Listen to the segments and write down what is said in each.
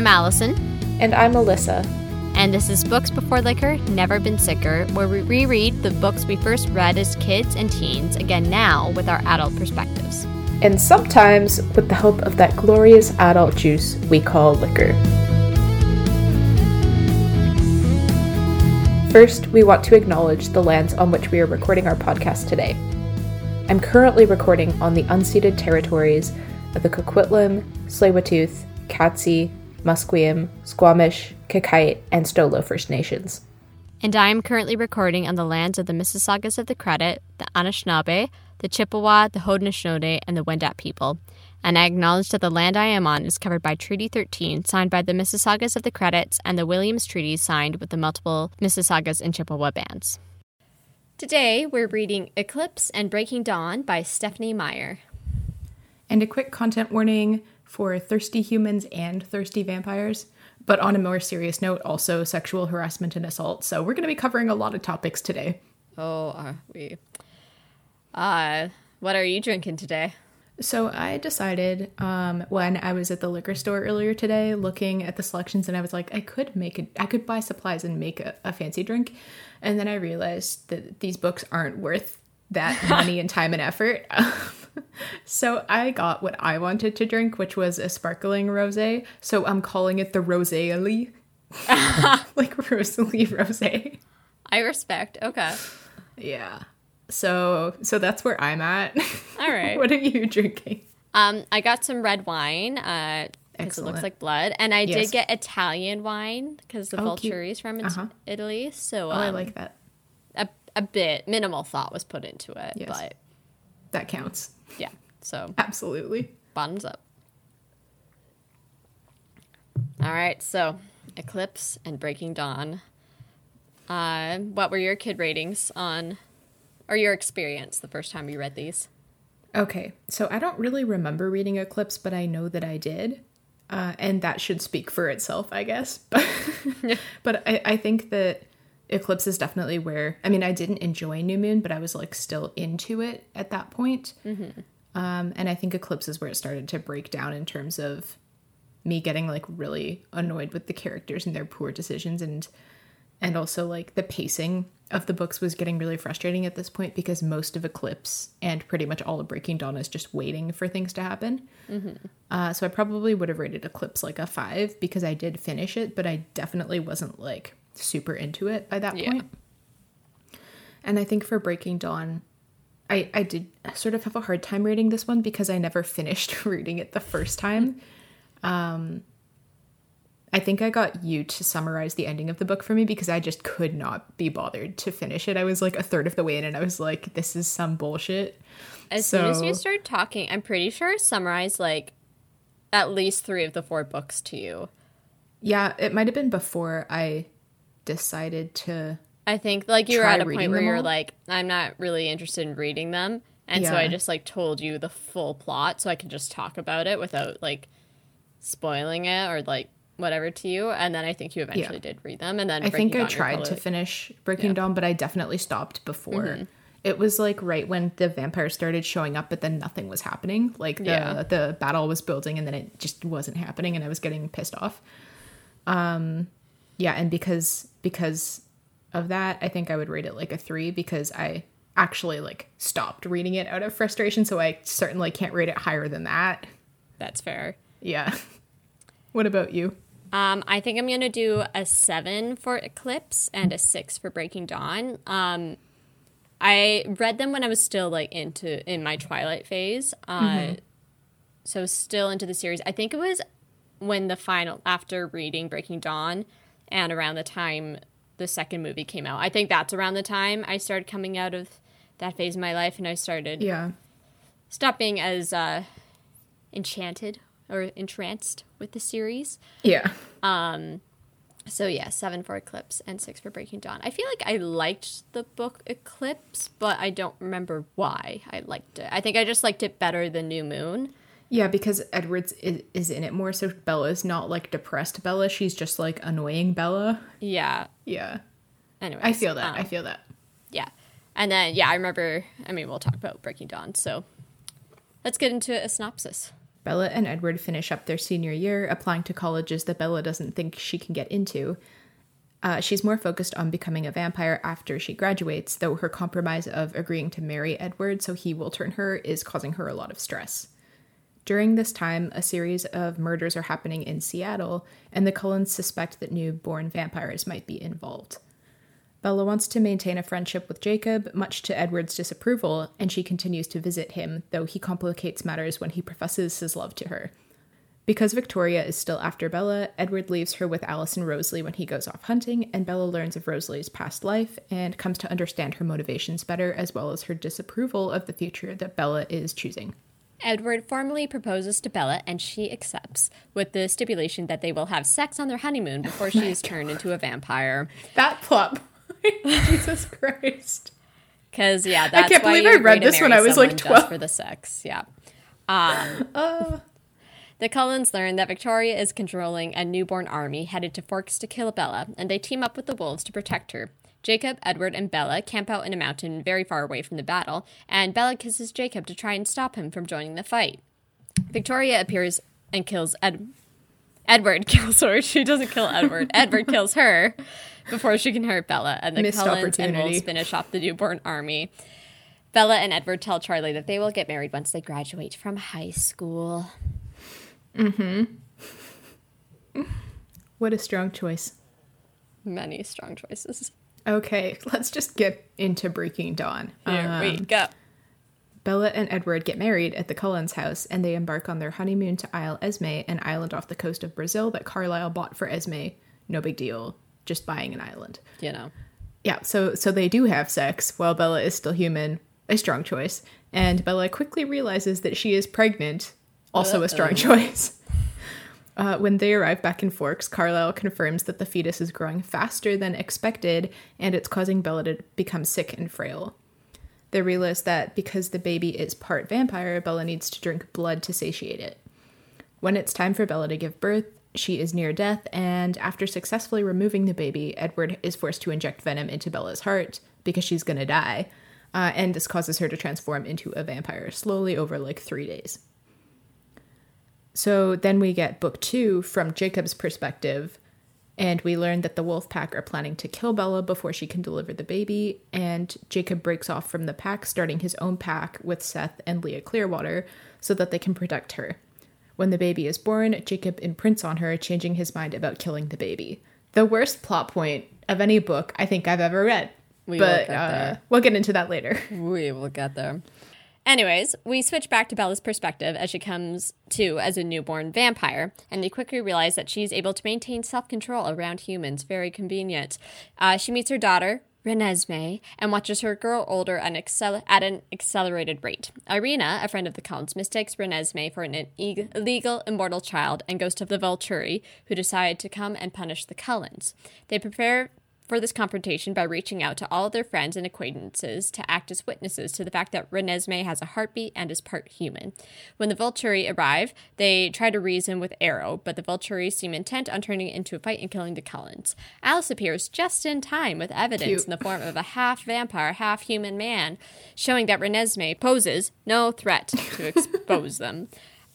I'm Allison. And I'm Alyssa. And this is Books Before Liquor, Never Been Sicker, where we reread the books we first read as kids and teens, again now with our adult perspectives. And sometimes with the help of that glorious adult juice we call liquor. First, we want to acknowledge the lands on which we are recording our podcast today. I'm currently recording on the unceded territories of the Coquitlam, Tsleil-Waututh, Katzie, Musqueam, Squamish, Qayqayt, and Stolo First Nations. And I am currently recording on the lands of the Mississaugas of the Credit, the Anishinaabe, the Chippewa, the Haudenosaunee, and the Wendat people. And I acknowledge that the land I am on is covered by Treaty 13, signed by the Mississaugas of the Credits, and the Williams Treaty, signed with the multiple Mississaugas and Chippewa bands. Today, we're reading Eclipse and Breaking Dawn by Stephenie Meyer. And a quick content warning for thirsty humans and thirsty vampires. But on a more serious note, also sexual harassment and assault. So we're going to be covering a lot of topics today. Oh, are we? Uh, what are you drinking today? So I decided um, when I was at the liquor store earlier today, looking at the selections, and I was like, I could make it. I could buy supplies and make a, a fancy drink, and then I realized that these books aren't worth that money and time and effort. so I got what I wanted to drink, which was a sparkling rosé. So I'm calling it the Rosalie, like Rosalie Rosé. I respect. Okay. Yeah. So so that's where I'm at. All right. what are you drinking? Um, I got some red wine. Uh, because it looks like blood, and I yes. did get Italian wine because the oh, is from uh-huh. Italy. So um, oh, I um, like that. A, a bit minimal thought was put into it, yes. but that counts. Yeah. So absolutely. Bottoms up. All right. So Eclipse and Breaking Dawn. Uh, what were your kid ratings on, or your experience the first time you read these? Okay, so I don't really remember reading Eclipse, but I know that I did. Uh, and that should speak for itself, I guess. But, but I, I think that Eclipse is definitely where I mean I didn't enjoy New Moon, but I was like still into it at that point. Mm-hmm. Um, and I think Eclipse is where it started to break down in terms of me getting like really annoyed with the characters and their poor decisions and and also like the pacing of the books was getting really frustrating at this point because most of Eclipse and pretty much all of Breaking Dawn is just waiting for things to happen. Mm-hmm. Uh, so I probably would have rated Eclipse like a five because I did finish it, but I definitely wasn't like super into it by that yeah. point. And I think for Breaking Dawn, I, I did sort of have a hard time reading this one because I never finished reading it the first time. Um, I think I got you to summarize the ending of the book for me because I just could not be bothered to finish it. I was like a third of the way in and I was like, this is some bullshit. As so, soon as you started talking, I'm pretty sure I summarized like at least three of the four books to you. Yeah, it might have been before I decided to. I think like you were at a point where you're like, I'm not really interested in reading them, and yeah. so I just like told you the full plot so I could just talk about it without like spoiling it or like whatever to you. And then I think you eventually yeah. did read them, and then I think I tried to finish Breaking yeah. Dawn, but I definitely stopped before. Mm-hmm. It was like right when the vampires started showing up, but then nothing was happening. Like the the battle was building, and then it just wasn't happening, and I was getting pissed off. Um, yeah, and because because of that, I think I would rate it like a three because I actually like stopped reading it out of frustration. So I certainly can't rate it higher than that. That's fair. Yeah. what about you? Um, I think I'm gonna do a seven for Eclipse and a six for Breaking Dawn. Um, I read them when I was still like into in my Twilight phase. Uh, mm-hmm. so still into the series. I think it was when the final after reading Breaking Dawn and around the time the second movie came out. I think that's around the time I started coming out of that phase of my life and I started yeah stop being as uh, enchanted or entranced with the series. Yeah. Um so yeah, seven for Eclipse and six for Breaking Dawn. I feel like I liked the book Eclipse, but I don't remember why I liked it. I think I just liked it better than New Moon. Yeah, because Edwards is, in it more, so Bella's not like depressed Bella. She's just like annoying Bella. Yeah. Yeah. Anyway, I feel that. Um, I feel that. Yeah. And then, yeah, I remember, I mean, we'll talk about Breaking Dawn. So let's get into a synopsis. Bella and Edward finish up their senior year, applying to colleges that Bella doesn't think she can get into. Uh, she's more focused on becoming a vampire after she graduates, though her compromise of agreeing to marry Edward so he will turn her is causing her a lot of stress. During this time, a series of murders are happening in Seattle, and the Cullens suspect that newborn vampires might be involved. Bella wants to maintain a friendship with Jacob, much to Edward's disapproval, and she continues to visit him, though he complicates matters when he professes his love to her. Because Victoria is still after Bella, Edward leaves her with Alice and Rosalie when he goes off hunting, and Bella learns of Rosalie's past life and comes to understand her motivations better, as well as her disapproval of the future that Bella is choosing. Edward formally proposes to Bella and she accepts, with the stipulation that they will have sex on their honeymoon before she is turned into a vampire. That plot Jesus Christ. Because yeah, that's I can't believe I read this when I was like 12. for the sex. Yeah. Um, Uh, the Cullens learn that Victoria is controlling a newborn army headed to Forks to kill Bella, and they team up with the wolves to protect her. Jacob, Edward, and Bella camp out in a mountain very far away from the battle, and Bella kisses Jacob to try and stop him from joining the fight. Victoria appears and kills Ed- Edward. Kills her. She doesn't kill Edward. Edward kills her before she can hurt Bella, and the Missed Cullens and wolves finish off the newborn army. Bella and Edward tell Charlie that they will get married once they graduate from high school. Mm-hmm. what a strong choice. Many strong choices. Okay, let's just get into Breaking Dawn. Here we Um, go. Bella and Edward get married at the Cullens' house, and they embark on their honeymoon to Isle Esme, an island off the coast of Brazil that Carlisle bought for Esme. No big deal, just buying an island. You know. Yeah, so so they do have sex while Bella is still human. A strong choice. And Bella quickly realizes that she is pregnant. Also a strong choice. Uh, when they arrive back in Forks, Carlisle confirms that the fetus is growing faster than expected and it's causing Bella to become sick and frail. They realize that because the baby is part vampire, Bella needs to drink blood to satiate it. When it's time for Bella to give birth, she is near death, and after successfully removing the baby, Edward is forced to inject venom into Bella's heart because she's gonna die, uh, and this causes her to transform into a vampire slowly over like three days. So then we get book two from Jacob's perspective, and we learn that the wolf pack are planning to kill Bella before she can deliver the baby, and Jacob breaks off from the pack, starting his own pack with Seth and Leah Clearwater so that they can protect her. When the baby is born, Jacob imprints on her, changing his mind about killing the baby. The worst plot point of any book I think I've ever read. We but uh, we'll get into that later. We will get there. Anyways, we switch back to Bella's perspective as she comes to as a newborn vampire, and they quickly realize that she's able to maintain self control around humans. Very convenient. Uh, she meets her daughter, Renesmee, and watches her grow older and excel- at an accelerated rate. Irina, a friend of the Cullens, mistakes Renesmee for an illegal immortal child and goes to the Volturi, who decide to come and punish the Cullens. They prepare for this confrontation by reaching out to all of their friends and acquaintances to act as witnesses to the fact that Renesmee has a heartbeat and is part human. When the Volturi arrive, they try to reason with Aro, but the Volturi seem intent on turning it into a fight and killing the Cullens. Alice appears just in time with evidence Cute. in the form of a half vampire, half human man, showing that Renesmee poses no threat to expose them.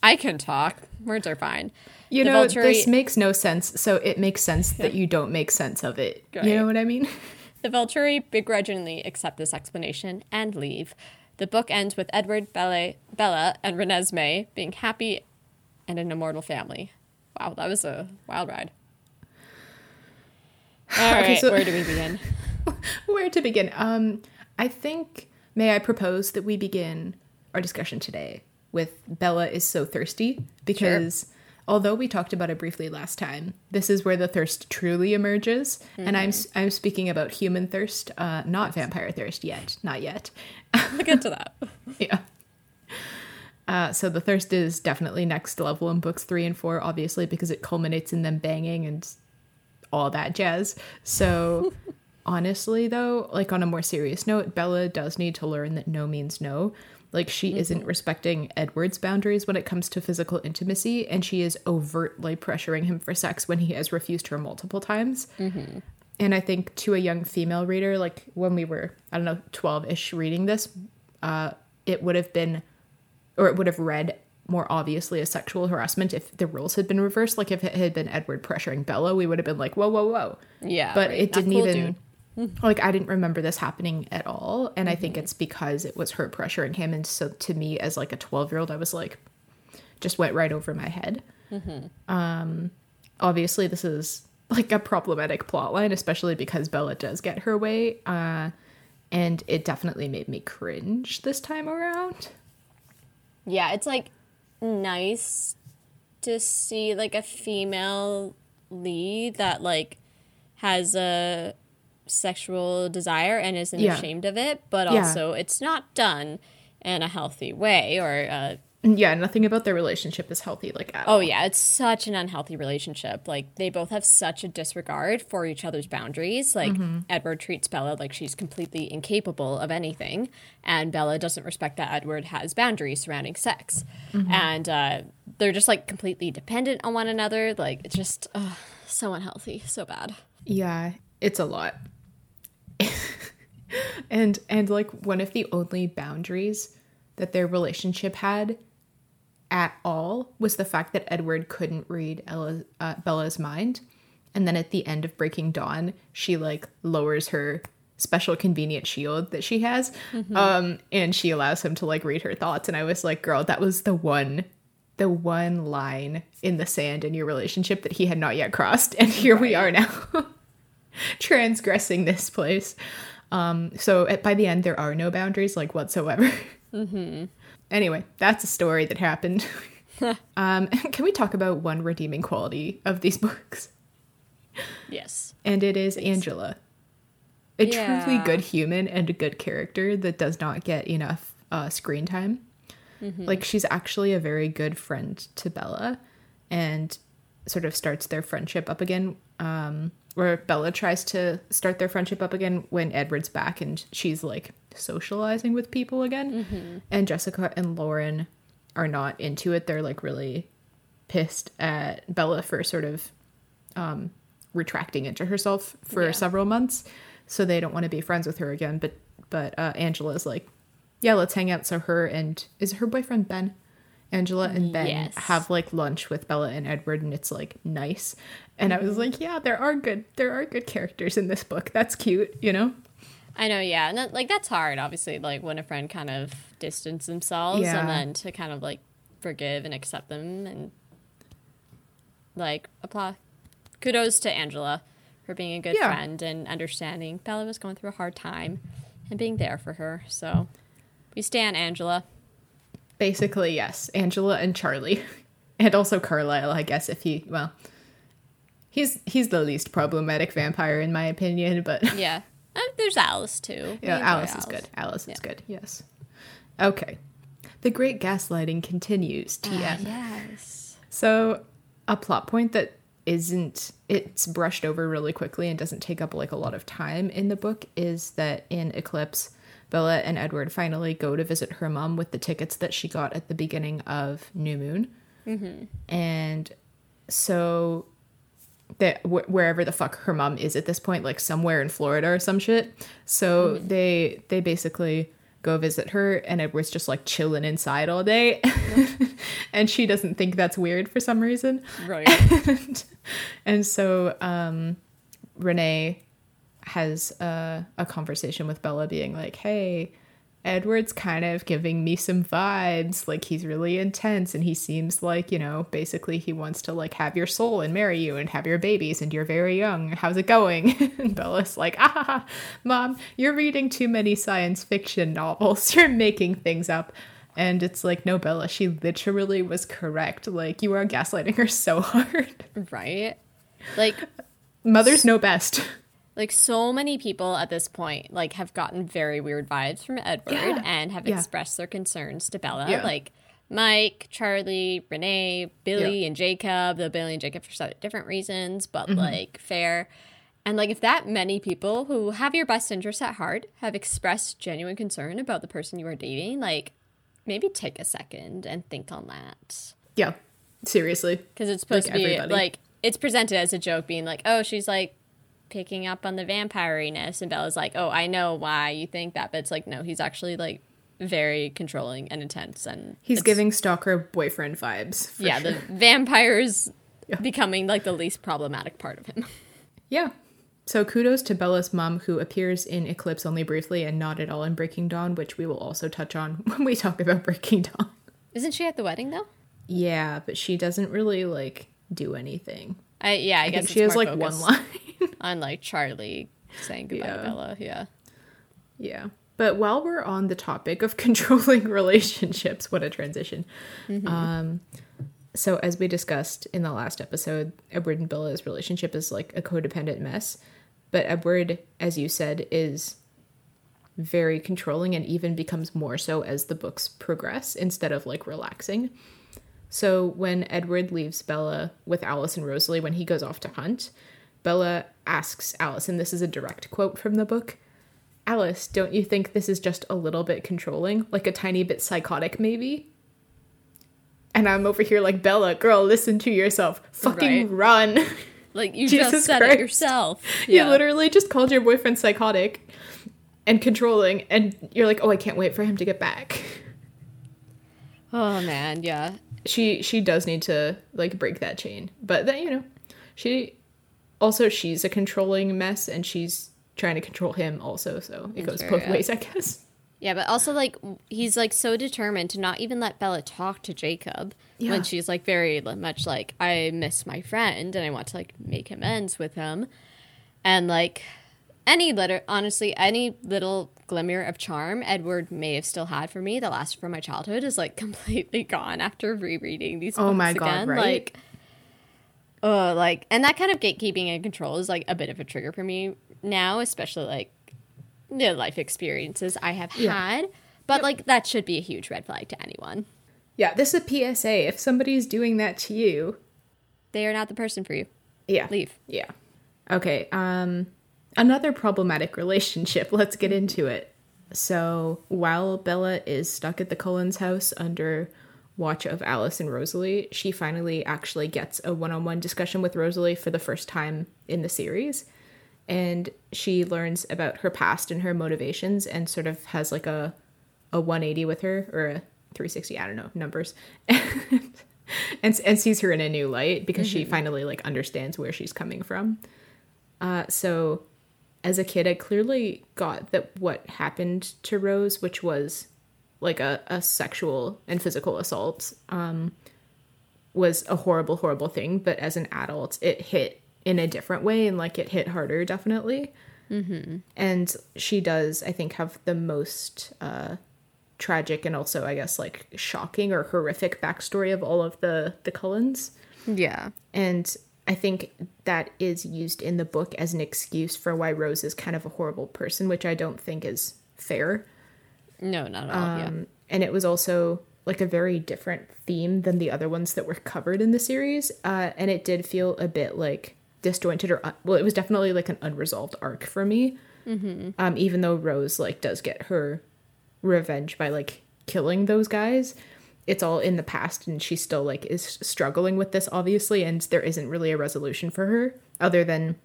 I can talk. Words are fine. You The know, Volturi- this makes no sense, so it makes sense that you don't make sense of it. Right. You know what I mean? The Volturi begrudgingly accept this explanation and leave. The book ends with Edward, Bella, Bella and Renesmee being happy and an immortal family. Wow, that was a wild ride. All right, Okay, so- where do we begin? Where to begin? Um, I think may I propose that we begin our discussion today with Bella is so thirsty because although we talked about it briefly last time, this is where the thirst truly emerges, and I'm I'm speaking about human thirst, uh, not vampire thirst yet, not yet. We'll get to that. yeah. Uh, so the thirst is definitely next level in books three and four, obviously, because it culminates in them banging and all that jazz. So honestly, though, like on a more serious note, Bella does need to learn that no means no. Like she isn't respecting Edward's boundaries when it comes to physical intimacy, and she is overtly pressuring him for sex when he has refused her multiple times. And I think to a young female reader, like when we were, I don't know, 12 ish reading this, uh, it would have been, or it would have read more obviously a sexual harassment if the roles had been reversed. Like if it had been Edward pressuring Bella, we would have been like, whoa, whoa, whoa. Yeah, But right. it didn't cool, even. dude. Like I didn't remember this happening at all, and I Mm-hmm. think it's because it was her pressuring him, and so to me, as like a twelve-year-old, I was like, just went right over my head. Mm-hmm. Um, obviously, this is like a problematic plot line, especially because Bella does get her way, uh, and it definitely made me cringe this time around. Yeah, it's like nice to see like a female lead that like has a sexual desire and isn't Yeah. ashamed of it, but Yeah. also it's not done in a healthy way or uh, Yeah, nothing about their relationship is healthy. Like at oh all. yeah, it's such an unhealthy relationship. Like they both have such a disregard for each other's boundaries. Like Edward treats Bella like she's completely incapable of anything, and Bella doesn't respect that Edward has boundaries surrounding sex, and uh, they're just like completely dependent on one another. Like it's just so unhealthy, so bad. Yeah, it's a lot. and and like one of the only boundaries that their relationship had at all was the fact that Edward couldn't read Ella, uh, Bella's mind. And then at the end of Breaking Dawn, she like lowers her special convenient shield that she has um and she allows him to like read her thoughts. And I was like girl that was the one the one line in the sand in your relationship that he had not yet crossed and here we are now transgressing this place um so at, by the end there are no boundaries like whatsoever Mm-hmm. anyway that's a story that happened um can we talk about one redeeming quality of these books Yes. and it is Angela. A truly good human and a good character that does not get enough uh, screen time. Like she's actually a very good friend to Bella, and sort of starts their friendship up again. Um, where Bella tries to start their friendship up again when Edward's back and she's like socializing with people again. And Jessica and Lauren are not into it. They're like really pissed at Bella for sort of um, retracting into herself for Yeah. several months, so they don't want to be friends with her again. But but uh, Angela's like, yeah, let's hang out. So her and is her boyfriend Ben, Angela and Ben Yes. have like lunch with Bella and Edward, and it's like nice. And I Mm-hmm. was like, yeah, there are good there are good characters in this book. That's cute, you know. I know, yeah, and that, like that's hard. Obviously, like when a friend kind of distance themselves, Yeah. and then to kind of like forgive and accept them, and like apply. Kudos to Angela for being a good Yeah. friend and understanding. Bella was going through a hard time, and being there for her. So we stand Angela. Basically, yes, Angela and Charlie, and also Carlisle. I guess if he well, he's he's the least problematic vampire in my opinion, but Yeah, Uh, there's Alice too. We Yeah, enjoy Alice, is good. Alice is good. Yes. Okay. The great gaslighting continues. TM. Ah, yes. So, a plot point that isn't it's brushed over really quickly and doesn't take up like a lot of time in the book is that in Eclipse, Bella and Edward finally go to visit her mom with the tickets that she got at the beginning of New Moon, and so that wh- wherever the fuck her mom is at this point, like somewhere in Florida or some shit. So they they basically go visit her, and Edward's just like chilling inside all day, and she doesn't think that's weird for some reason. Right. and, and so um, Renee has uh, a conversation with Bella, being like, "Hey." Edward's kind of giving me some vibes. Like he's really intense and he seems like, you know, basically he wants to like have your soul and marry you and have your babies and you're very young. How's it going? and Bella's like, ah, mom, you're reading too many science fiction novels. You're making things up. And it's like, no, Bella, she literally was correct. Like you are gaslighting her so hard. right. Like Mothers know best. Like so many people at this point like have gotten very weird vibes from Edward Yeah. and have Yeah. expressed their concerns to Bella. Yeah. Like Mike, Charlie, Renee, Billy, and Jacob. The Billy and Jacob for different reasons, but Mm-hmm. like fair. And like if that many people who have your best interests at heart have expressed genuine concern about the person you are dating, like maybe take a second and think on that. Yeah. Seriously. Because it's supposed Like to be everybody. like it's presented as a joke, being like, "Oh, she's like picking up on the vampireiness," and Bella's like, "Oh, I know why you think that," but it's like, no, he's actually like very controlling and intense and He's giving stalker boyfriend vibes. yeah sure. the vampires Yeah. becoming like the least problematic part of him Yeah. So kudos to Bella's mom, who appears in Eclipse only briefly and not at all in Breaking Dawn, which we will also touch on when we talk about Breaking Dawn. isn't she at the wedding though Yeah, but she doesn't really like do anything. I yeah I, I guess think she has like one line. on like Charlie saying goodbye Yeah. to Bella yeah yeah. But while we're on the topic of controlling relationships, what a transition. Um, so as we discussed in the last episode, Edward and Bella's relationship is like a codependent mess. But Edward, as you said, is very controlling and even becomes more so as the books progress instead of like relaxing. So when Edward leaves Bella with Alice and Rosalie when he goes off to hunt, Bella asks Alice, and this is a direct quote from the book Alice, don't you think this is just a little bit controlling? Like a tiny bit psychotic, maybe? And I'm over here like, Bella, girl, listen to yourself. Fucking run. like you just said Christ. it yourself You literally just called your boyfriend psychotic and controlling, and you're like, oh, I can't wait for him to get back. oh man yeah She she does need to like break that chain, but then you know, she also she's a controlling mess, and she's trying to control him also. So it goes both ways, I guess. Yeah, but also like he's like so determined to not even let Bella talk to Jacob Yeah. when she's like very much like I miss my friend and I want to like make amends with him, and like any little honestly any little glimmer of charm Edward may have still had for me that lasted from my childhood is like completely gone after rereading these. Oh books my God, again. right? Like, oh, like and that kind of gatekeeping and control is like a bit of a trigger for me now, especially like the life experiences I have Yeah. had. But like that should be a huge red flag to anyone. Yeah, this is a PSA. If somebody's doing that to you, They are not the person for you. yeah, Leave. Yeah. Okay. Um, another problematic relationship. Let's get into it. So while Bella is stuck at the Cullens house under watch of Alice and Rosalie, she finally actually gets a one-on-one discussion with Rosalie for the first time in the series. And she learns about her past and her motivations and sort of has like a a 180 with her or a 360, I don't know, numbers. and and sees her in a new light because she finally like understands where she's coming from. Uh, so as a kid, I clearly got that what happened to Rose, which was like a, a sexual and physical assault, um, was a horrible, horrible thing. But as an adult, it hit in a different way and like it hit harder, definitely. Mm-hmm. And she does, I think, have the most uh, tragic and also, I guess, like shocking or horrific backstory of all of the the Cullens. Yeah. And I think that is used in the book as an excuse for why Rose is kind of a horrible person, which I don't think is fair. No, not at all. yeah. Um, and it was also like a very different theme than the other ones that were covered in the series. Uh, and it did feel a bit like disjointed or, un- well, it was definitely like an unresolved arc for me. Um, even though Rose like does get her revenge by like killing those guys it's all in the past and she still like is struggling with this obviously and there isn't really a resolution for her other than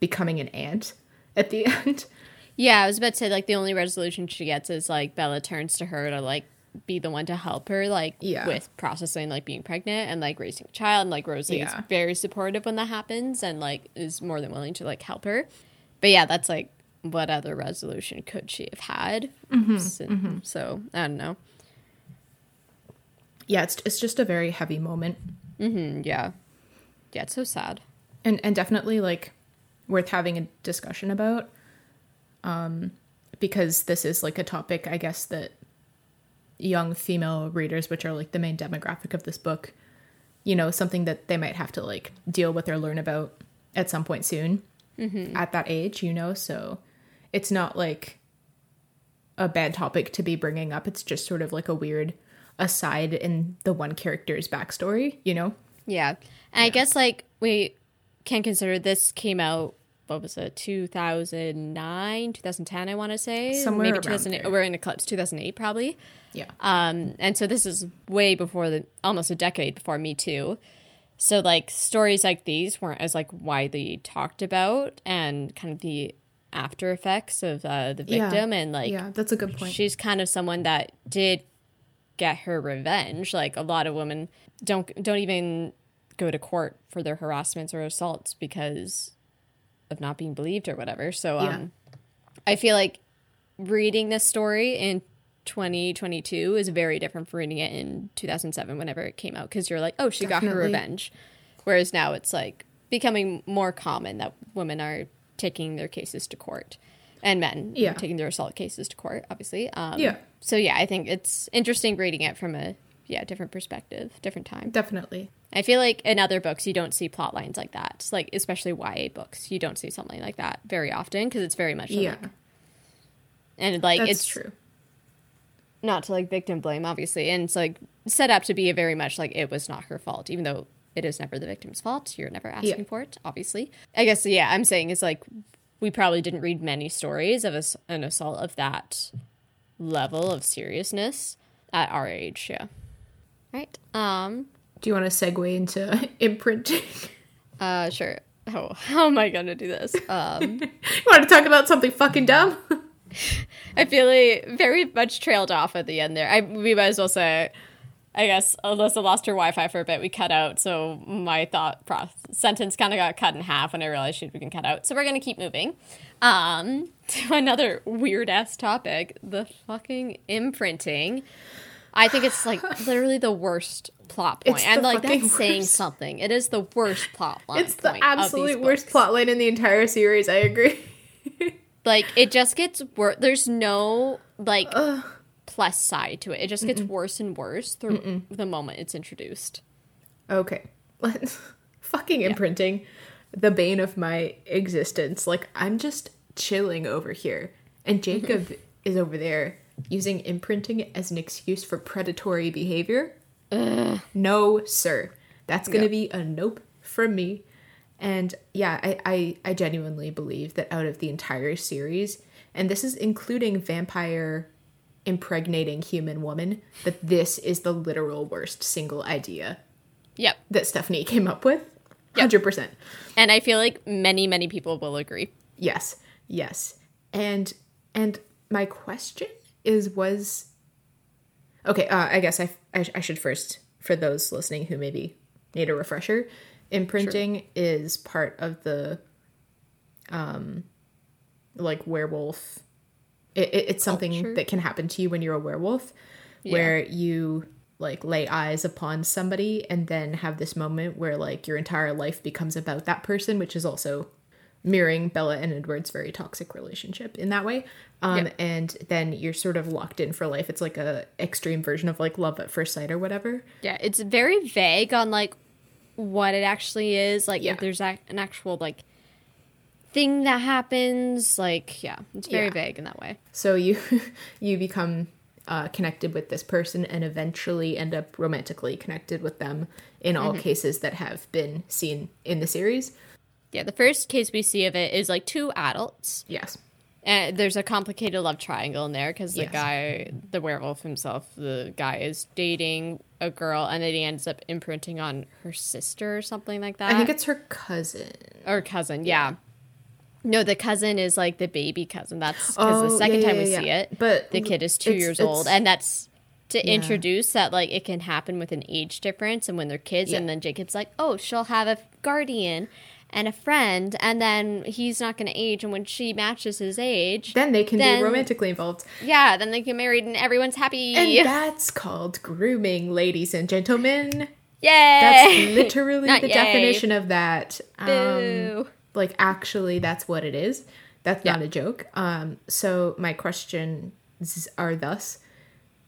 becoming an aunt at the end Yeah, I was about to say like the only resolution she gets is like Bella turns to her to like be the one to help her like Yeah. with processing like being pregnant and like raising a child and like Rosalie Yeah. is very supportive when that happens and like is more than willing to like help her. But yeah, that's like what other resolution could she have had? so, so, I don't know. yeah it's, it's just a very heavy moment Mm, yeah. Yeah, it's so sad. and and definitely like worth having a discussion about um because this is like a topic i guess that young female readers which are like the main demographic of this book you know something that they might have to like deal with or learn about at some point soon at that age you know? So it's not like a bad topic to be bringing up. It's just sort of like a weird aside in the one character's backstory you know? Yeah. And I guess like we can consider this came out what was it 2009 2010 i want to say Somewhere maybe around 2008 there. we're in eclipse 2008 probably yeah um and so this is way before the almost a decade before me too so like stories like these weren't as like widely talked about and kind of the after effects of uh, the Yeah. victim, and like yeah, that's a good point. she's kind of someone that did get her revenge. Like a lot of women don't don't even go to court for their harassments or assaults because of not being believed or whatever. So Yeah. um I feel like reading this story in 2022 is very different from reading it in 2007 whenever it came out because you're like, "Oh, she got her revenge." Whereas now it's like becoming more common that women are taking their cases to court and men Yeah. taking their assault cases to court, obviously. Um, Yeah. So yeah, I think it's interesting reading it from a yeah different perspective, different time. Definitely. I feel like in other books you don't see plot lines like that, like especially YA books. You don't see something like that very often because it's very much Yeah, like, and like that's it's true. not to like victim blame, obviously, and it's like set up to be a very much like it was not her fault, even though it is never the victim's fault. You're never asking Yeah. for it, obviously. I guess yeah, I'm saying is like we probably didn't read many stories of ass- an assault of that level of seriousness at our age. Yeah. Right. Um. Do you want to segue into imprinting? Uh. Sure. Oh, how am I gonna do this? Um. you want to talk about something fucking dumb? I feel like very much trailed off at the end there. I we might as well say, I guess Alyssa lost her Wi-Fi for a bit. We cut out, so my thought process sentence kind of got cut in half when I realized she'd been cut out. So we're gonna keep moving. Um, to another weird ass topic: the fucking imprinting. I think it's like literally the worst plot point, It's and like that's saying something. It is the worst plot line. It's the point absolute worst books. plotline in the entire series. I agree. like it just gets worse there's no like plus side to it it just gets worse and worse through the moment it's introduced Okay. Let's fucking imprinting the bane of my existence. Like I'm just chilling over here and mm-hmm. Jacob is over there using imprinting as an excuse for predatory behavior. No, sir. That's going to be a nope from me. And yeah, I, I I genuinely believe that out of the entire series, and this is including vampire impregnating human woman, that this is the literal worst single idea yep that Stephenie came up with. Yep. 100%. and i feel like many many people will agree Yes. Yes. And and my question is was Okay, uh, I guess I, I I should first for those listening who maybe need a refresher, imprinting is part of the um like werewolf it, it, it's something Culture? that can happen to you when you're a werewolf where you like lay eyes upon somebody and then have this moment where like your entire life becomes about that person which is also mirroring Bella and Edward's very toxic relationship in that way. Um, Yeah. and then you're sort of locked in for life. It's like a extreme version of like love at first sight or whatever. yeah it's very vague on like what it actually is like Yeah. if there's an actual like thing that happens like yeah it's very Yeah. vague in that way So you you become uh, connected with this person and eventually end up romantically connected with them in all cases that have been seen in the series. Yeah the first case we see of it is like two adults Yes. And there's a complicated love triangle in there because the Yes. guy, the werewolf himself, the guy is dating a girl, and then he ends up imprinting on her sister or something like that. I think it's her cousin. or cousin, yeah. No, the cousin is like the baby cousin. That's because Oh, the second yeah, time yeah, we yeah. see it, But the kid is two it's- years it's- old, and that's to Yeah. introduce that like it can happen with an age difference, and when they're kids, Yeah. and then Jacob's like, oh, she'll have a guardian and a friend, and then he's not going to age, and when she matches his age, Then they can Then- be romantically involved. yeah, then they get married and everyone's happy. And that's called grooming, ladies and gentlemen. Yay! That's literally the yay. definition of that. Um, like actually that's what it is. That's Yeah. not a joke. Um so my questions are thus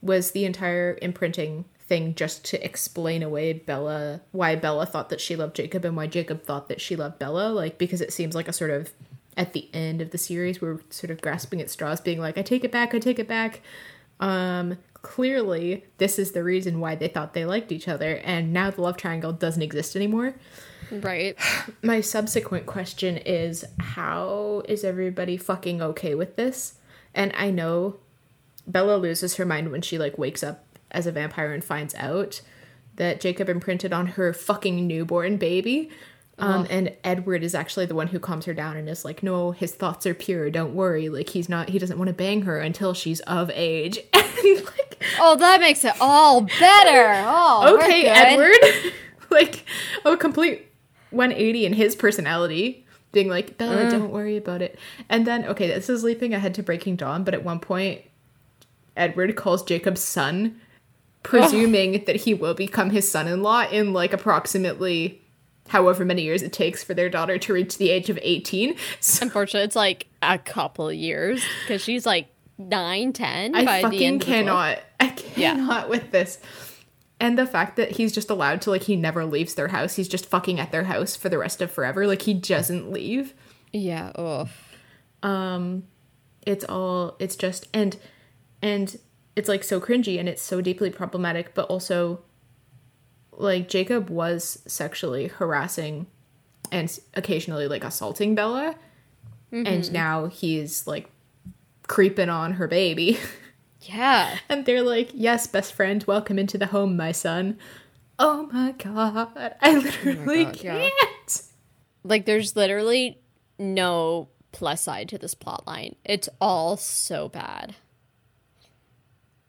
was the entire imprinting thing just to explain away Bella why Bella thought that she loved Jacob and why Jacob thought that she loved Bella like because it seems like a sort of at the end of the series we're sort of grasping at straws being like I take it back I take it back. Um clearly this is the reason why they thought they liked each other and now the love triangle doesn't exist anymore. Right. my subsequent question is how is everybody fucking okay with this? And i know bella loses her mind when she like wakes up as a vampire and finds out that jacob imprinted on her fucking newborn baby Um, and Edward is actually the one who calms her down and is like, "No, his thoughts are pure. Don't worry. Like he's not. He doesn't want to bang her until she's of age." Like, Oh, that makes it all better. Oh, okay. Edward. like oh, complete 180 in his personality, being like, Bella, Mm. don't worry about it. And then, okay, this is leaping ahead to Breaking Dawn, but at one point, Edward calls Jacob's son, presuming that he will become his son in law in like approximately however many years it takes for their daughter to reach the age of 18. So Unfortunately, it's like a couple years because she's like nine, ten I by the fucking end. of the book. cannot. I Yeah. cannot with this. And the fact that he's just allowed to like he never leaves their house. He's just fucking at their house for the rest of forever. Like he doesn't leave. Yeah. Oh. Um it's all it's just and and it's like so cringy and it's so deeply problematic, but also like Jacob was sexually harassing and occasionally like assaulting Bella. And mm-hmm. now he's like creeping on her baby. Yeah. And they're like, "Yes, best friend, welcome into the home, my son." Oh my god, I oh literally God, can't. Like, there's literally no plus side to this plot line. It's all so bad.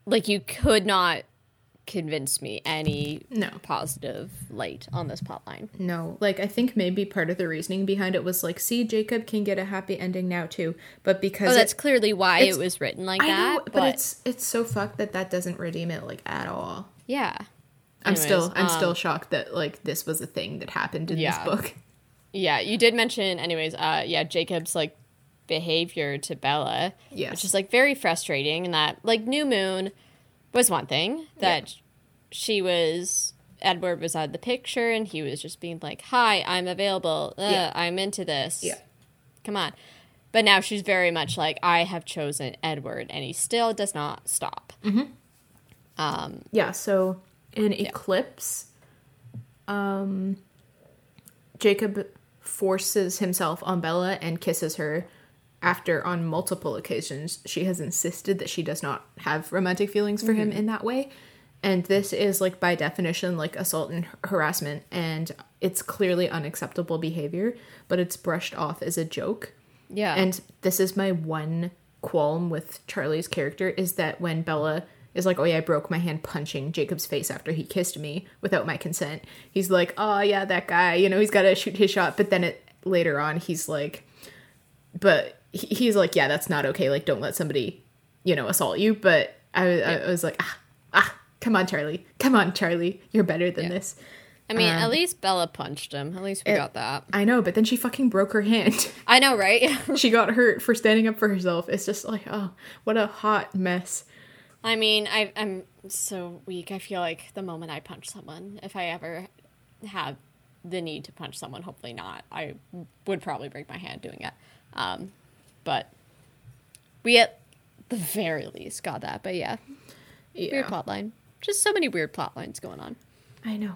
Like, you could not convince me any No. positive light on this plot line. No, like I think maybe part of the reasoning behind it was like, "See, Jacob can get a happy ending now too," but because Oh, that's it- clearly why it was written like I that. know, but, it's it's so fucked that that doesn't redeem it like at all. yeah. I'm still I'm um, still shocked that like this was a thing that happened in Yeah. this book. Yeah, you did mention, anyways. Uh, yeah, Jacob's like behavior to Bella, Yes. which is like very frustrating. And that like New Moon was one thing that she was. Edward was out of the picture, and he was just being like, "Hi, I'm available. Ugh, Yeah. I'm into this. Yeah. come on." But now she's very much like, "I have chosen Edward," and he still does not stop. Mm-hmm. Um, yeah, so in Eclipse, um Jacob forces himself on Bella and kisses her after on multiple occasions she has insisted that she does not have romantic feelings for him mm-hmm. in that way. And this is like by definition like assault and harassment and it's clearly unacceptable behavior, but it's brushed off as a joke. Yeah, And this is my one qualm with Charlie's character is that when Bella is like, "Oh yeah, I broke my hand punching Jacob's face after he kissed me without my consent," he's like, "Oh yeah, that guy, you know, he's got to shoot his shot." But then it later on, he's like, "But he's like, yeah, that's not okay. Like, don't let somebody, you know, assault you." But I, I, I was like, ah, ah, come on, Charlie, come on, Charlie, you're better than this. I mean, um, at least Bella punched him. At least we it- got that. I know, but then she fucking broke her hand. I know, right? she got hurt for standing up for herself. It's just like, oh, what a hot mess. I mean, I, I'm so weak. I feel like the moment I punch someone, if I ever have the need to punch someone, hopefully not, I would probably break my hand doing it. Um, but we at the very least got that. But yeah, Yeah, weird plot line. Just so many weird plot lines going on. I know.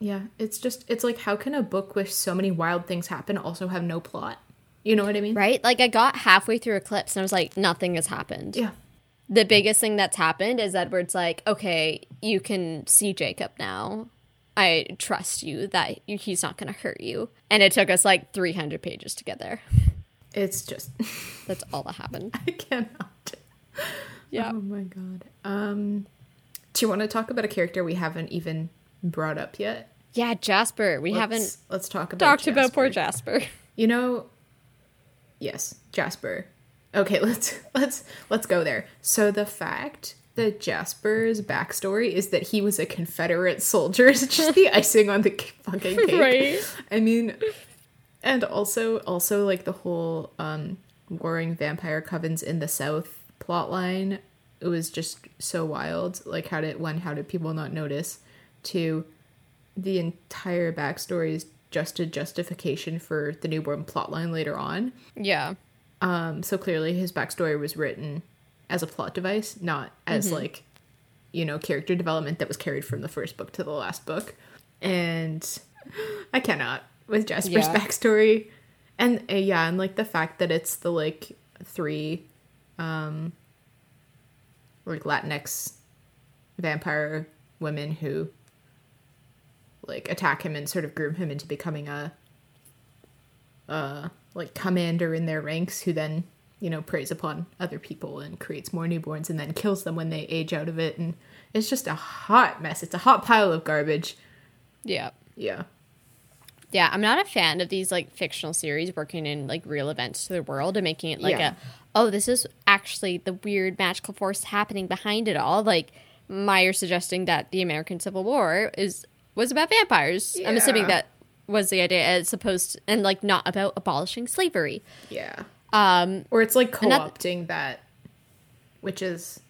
Yeah, it's just it's like how can a book with so many wild things happen also have no plot? You know what I mean? Right? Like I got halfway through Eclipse and I was like, nothing has happened. Yeah. the biggest thing that's happened is Edward's like, okay, you can see Jacob now. I trust you that he's not going to hurt you. And it took us like 300 pages to get there. It's just That's all that happened. I cannot. Yeah. Oh my god. Um do you want to talk about a character we haven't even brought up yet? Yeah, Jasper. We haven't Let's, let's talk about talked about poor Jasper. Jasper. You know, yes, Jasper. Okay, let's let's let's go there. So the fact that Jasper's backstory is that he was a Confederate soldier is just the icing on the fucking cake. Right. I mean, and also also like the whole um warring vampire covens in the South plot line. It was just so wild. Like how did one, how did people not notice? Two, the entire backstory is just a justification for the newborn plotline later on. Yeah. Um, so clearly his backstory was written as a plot device, not as like, you know, character development that was carried from the first book to the last book. And I cannot with Jasper's Yeah. backstory. And uh, yeah, and like the fact that it's the like three um like Latinx vampire women who like attack him and sort of groom him into becoming a uh like commander in their ranks who then you know preys upon other people and creates more newborns and then kills them when they age out of it and it's just a hot mess it's a hot pile of garbage Yeah. yeah Yeah, I'm not a fan of these like fictional series working in like real events to the world and making it like Yeah. a oh, this is actually the weird magical force happening behind it all. Like Meyer suggesting that the American Civil War is was about vampires. I'm assuming that was the idea as opposed to, and like not about abolishing slavery. yeah Um or it's like co-opting that which is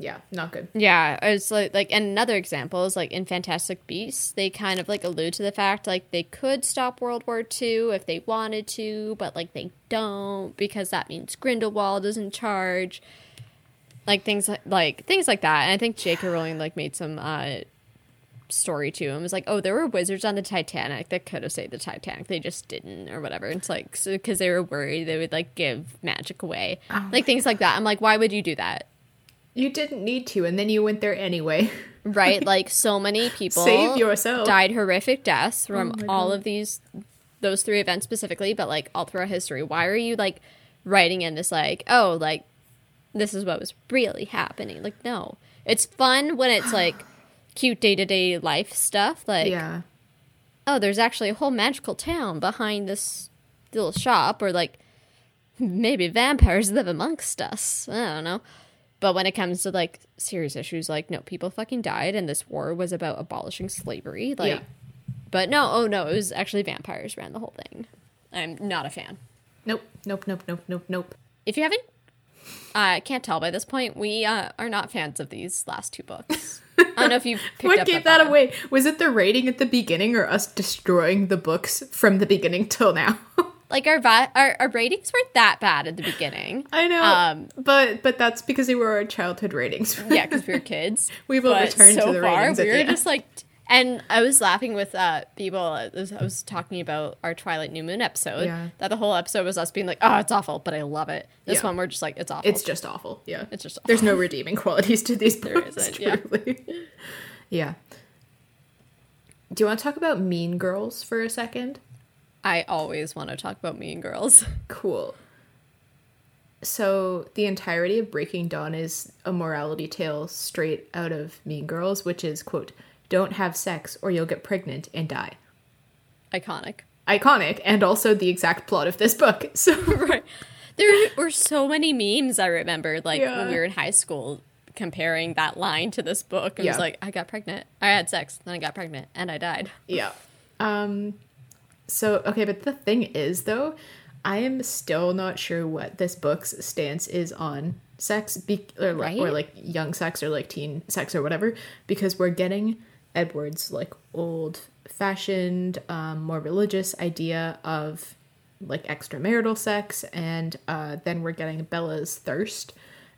yeah not good Yeah, it's like like and another example is like in Fantastic Beasts, they kind of like allude to the fact like they could stop World War II if they wanted to, but like they don't because that means Grindelwald is in charge. Like things like, like things like that. And I think J.K. Rowling like made some uh story to him was like, oh, there were wizards on the Titanic that could have saved the Titanic. They just didn't or whatever. It's like because they were worried they would like give magic away, like things like that. I'm like, why would you do that? You didn't need to and then you went there anyway. Right? Like so many people Save yourself. died horrific deaths from oh my all God. of these those three events specifically but like all throughout history. Why are you like writing in this like oh like this is what was really happening? Like no. It's fun when it's like cute day-to-day life stuff like yeah. oh there's actually a whole magical town behind this little shop or like maybe vampires live amongst us. I don't know but when it comes to like serious issues like no people fucking died and this war was about abolishing slavery like Yeah. but no oh no it was actually vampires ran the whole thing. I'm not a fan. Nope nope nope nope nope nope. If you haven't uh, can't tell by this point we uh, are not fans of these last two books. I don't know if you've what up gave that that away? Was it the rating at the beginning or us destroying the books from the beginning till now like our, vi- our our ratings weren't that bad at the beginning i know Um, but but that's because they were our childhood ratings yeah, because we were kids. We will But return to the ratings at we were just like, and I was laughing with uh, people. I was, I was talking about our Twilight New Moon episode. Yeah. That the whole episode was us being like, "Oh, it's awful," but I love it. This Yeah. one, we're just like, "It's awful." it's just awful yeah It's just awful. there's no redeeming qualities to these books isn't, yeah. truly yeah do you want to talk about mean girls for a second I always want to talk about Mean Girls. Cool. So the entirety of Breaking Dawn is a morality tale straight out of Mean Girls, which is quote, "Don't have sex or you'll get pregnant and die." Iconic. Iconic, and also the exact plot of this book. So right. There were so many memes I remember, like Yeah. when we were in high school, comparing that line to this book. It Yeah. was like, I got pregnant, I had sex, then I got pregnant, and I died. yeah. Um. So okay, but the thing is, though, I am still not sure what this book's stance is on sex, be- or, like, or like young sex or like teen sex or whatever, because we're getting Edward's like old fashioned, um, more religious idea of like extramarital sex, and uh, then we're getting Bella's thirst.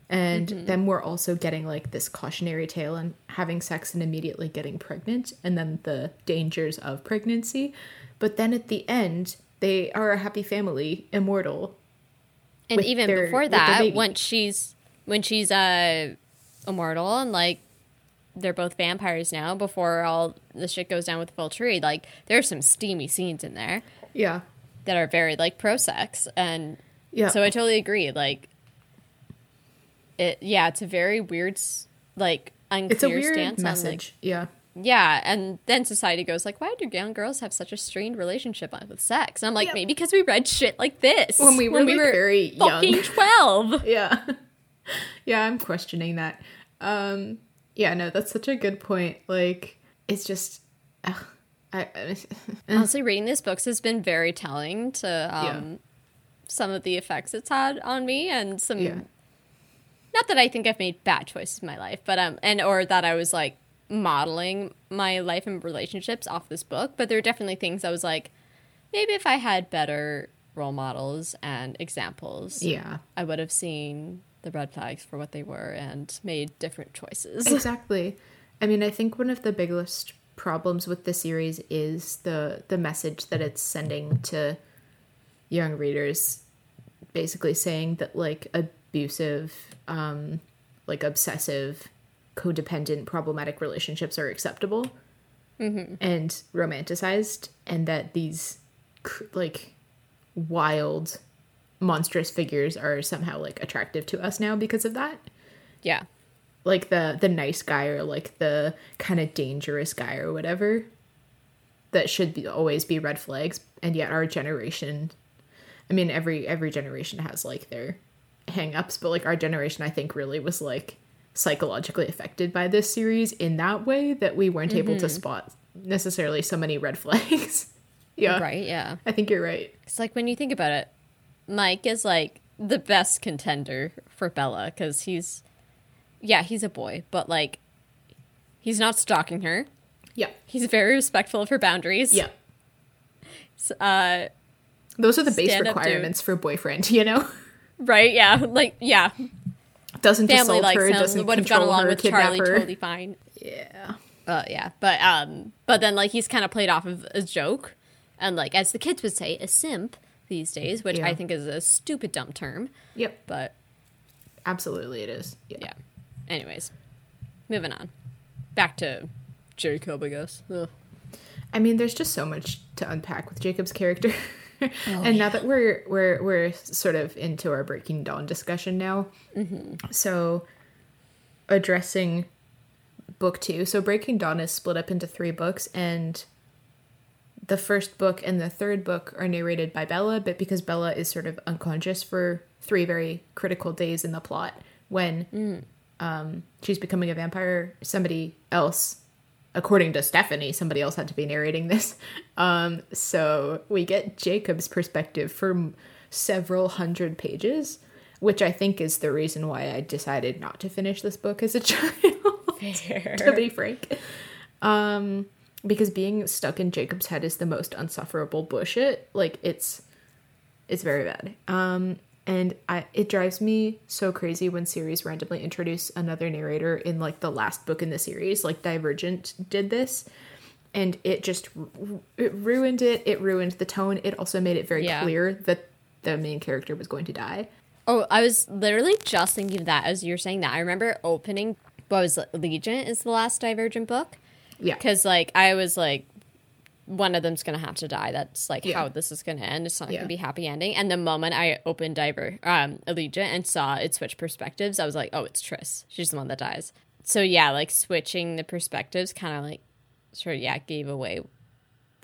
And then we're also getting like this cautionary tale on having sex and immediately getting pregnant, and then the dangers of pregnancy. But then at the end, they are a happy family, immortal. And even their- before that, when she's when she's uh immortal and like they're both vampires now, before all the shit goes down with Volturi, like there's some steamy scenes in there Yeah. that are very like pro sex and Yeah. so I totally agree. Like it yeah, it's a very weird like unclear It's a weird stance on like message. yeah. Yeah, and then society goes like, "Why do young girls have such a strained relationship with sex?" And I'm like, Yeah. maybe because we read shit like this When we were, like, very young. fucking twelve. Yeah. yeah, I'm questioning that. Um yeah, no, that's such a good point. Like it's just ugh, I, I Honestly, reading these books has been very telling to um, Yeah. some of the effects it's had on me, and some. Yeah. Not that I think I've made bad choices in my life, but um, and or that I was like modeling my life and relationships off this book, but there are definitely things I was like, maybe if I had better role models and examples, yeah. I would have seen the red flags for what they were and made different choices. Exactly. I mean, I think one of the biggest problems with the series is the the message that it's sending to young readers basically saying that like abusive um like obsessive codependent problematic relationships are acceptable mm-hmm. and romanticized, and that these like wild, monstrous figures are somehow like attractive to us now because of that. Yeah. Like the the nice guy or like the kind of dangerous guy or whatever. That should be always be red flags, and yet our generation. I mean, every every generation has like their hang-ups, but like our generation, I think, really was like psychologically affected by this series in that way that we weren't able to spot necessarily so many red flags. yeah. Right. Yeah. I think you're right. It's like when you think about it, Mike is like the best contender for Bella because he's, yeah, he's a boy, but like, he's not stalking her. Yeah. He's very respectful of her boundaries. Yeah. Uh, Those are the base Stand up, dude. requirements for boyfriend, you know? right. Yeah. Like, yeah. Doesn't Family assault likes her, him. doesn't Would have gone along her, with Charlie. her. Totally fine. Yeah. Uh, yeah, but um, but then like he's kind of played off of a joke, and like as the kids would say, a simp these days, which Yeah. I think is a stupid dumb term. Yep. But Absolutely it is. Yeah. yeah. Anyways, moving on. Back to Jacob, I guess. Ugh. I mean, there's just so much to unpack with Jacob's character. Oh, and now that we're we're we're sort of into our Breaking Dawn discussion now, Mm-hmm. so addressing book two. So Breaking Dawn is split up into three books, and the first book and the third book are narrated by Bella, but because Bella is sort of unconscious for three very critical days in the plot, when um, she's becoming a vampire, somebody else according to Stephenie, somebody else had to be narrating this. Um, so we get Jacob's perspective for several hundred pages, which I think is the reason why I decided not to finish this book as a child, to be frank. Um, because being stuck in Jacob's head is the most unsufferable bullshit. Like it's it's very bad. Um, and I it drives me so crazy when series randomly introduce another narrator in like the last book in the series. Like Divergent did this, and it just it ruined it. It ruined the tone. It also made it very Yeah. clear that the main character was going to die. Oh, I was literally just thinking of that as you were saying that. I remember opening. What was? Allegiant is the last Divergent book Yeah, because like I was like. One of them's gonna have to die. That's like Yeah. how this is gonna end. It's not Yeah. gonna be happy ending. And the moment I opened Diver um Allegiant and saw it switch perspectives, I was like, oh, it's Triss. She's the one that dies. So yeah, like switching the perspectives kind of like sort of yeah gave away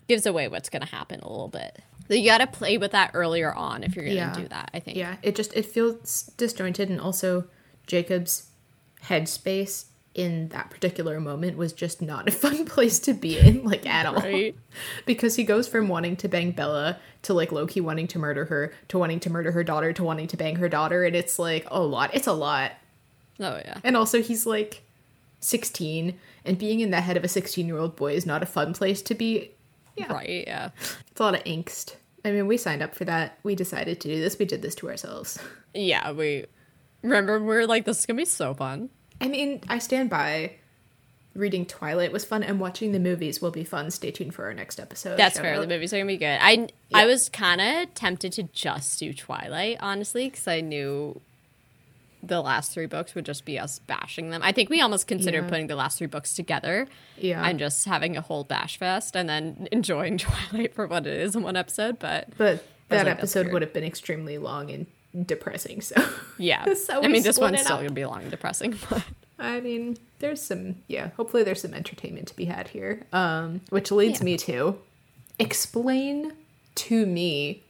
gives away what's gonna happen a little bit. So you gotta play with that earlier on if you're gonna Yeah. do that. I think. Yeah, it just it feels disjointed, and also Jacob's headspace in that particular moment was just not a fun place to be in, like at all. Right. because he goes from wanting to bang Bella to like Loki wanting to murder her to wanting to murder her daughter to wanting to bang her daughter, and it's like a lot. It's a lot, Oh yeah. and also he's like sixteen, and being in the head of a sixteen-year-old boy is not a fun place to be. Yeah, Right. Yeah. it's a lot of angst. I mean, we signed up for that. We decided to do this. We did this to ourselves. Yeah. We remember we were like, this is gonna be so fun. I mean, I stand by. Reading Twilight was fun, and watching the movies will be fun. Stay tuned for our next episode. That's Shout fair. out. The movies are gonna be good. I I was kind of tempted to just do Twilight, honestly, because I knew the last three books would just be us bashing them. I think we almost considered Yeah. putting the last three books together Yeah. and just having a whole bash fest and then enjoying Twilight for what it is in one episode. But But that like, episode would have been extremely long and depressing. So yeah, So I mean, this one's still up. gonna be long and depressing. But I mean, there's some yeah. Hopefully, there's some entertainment to be had here. Um, which leads Yeah. me to explain to me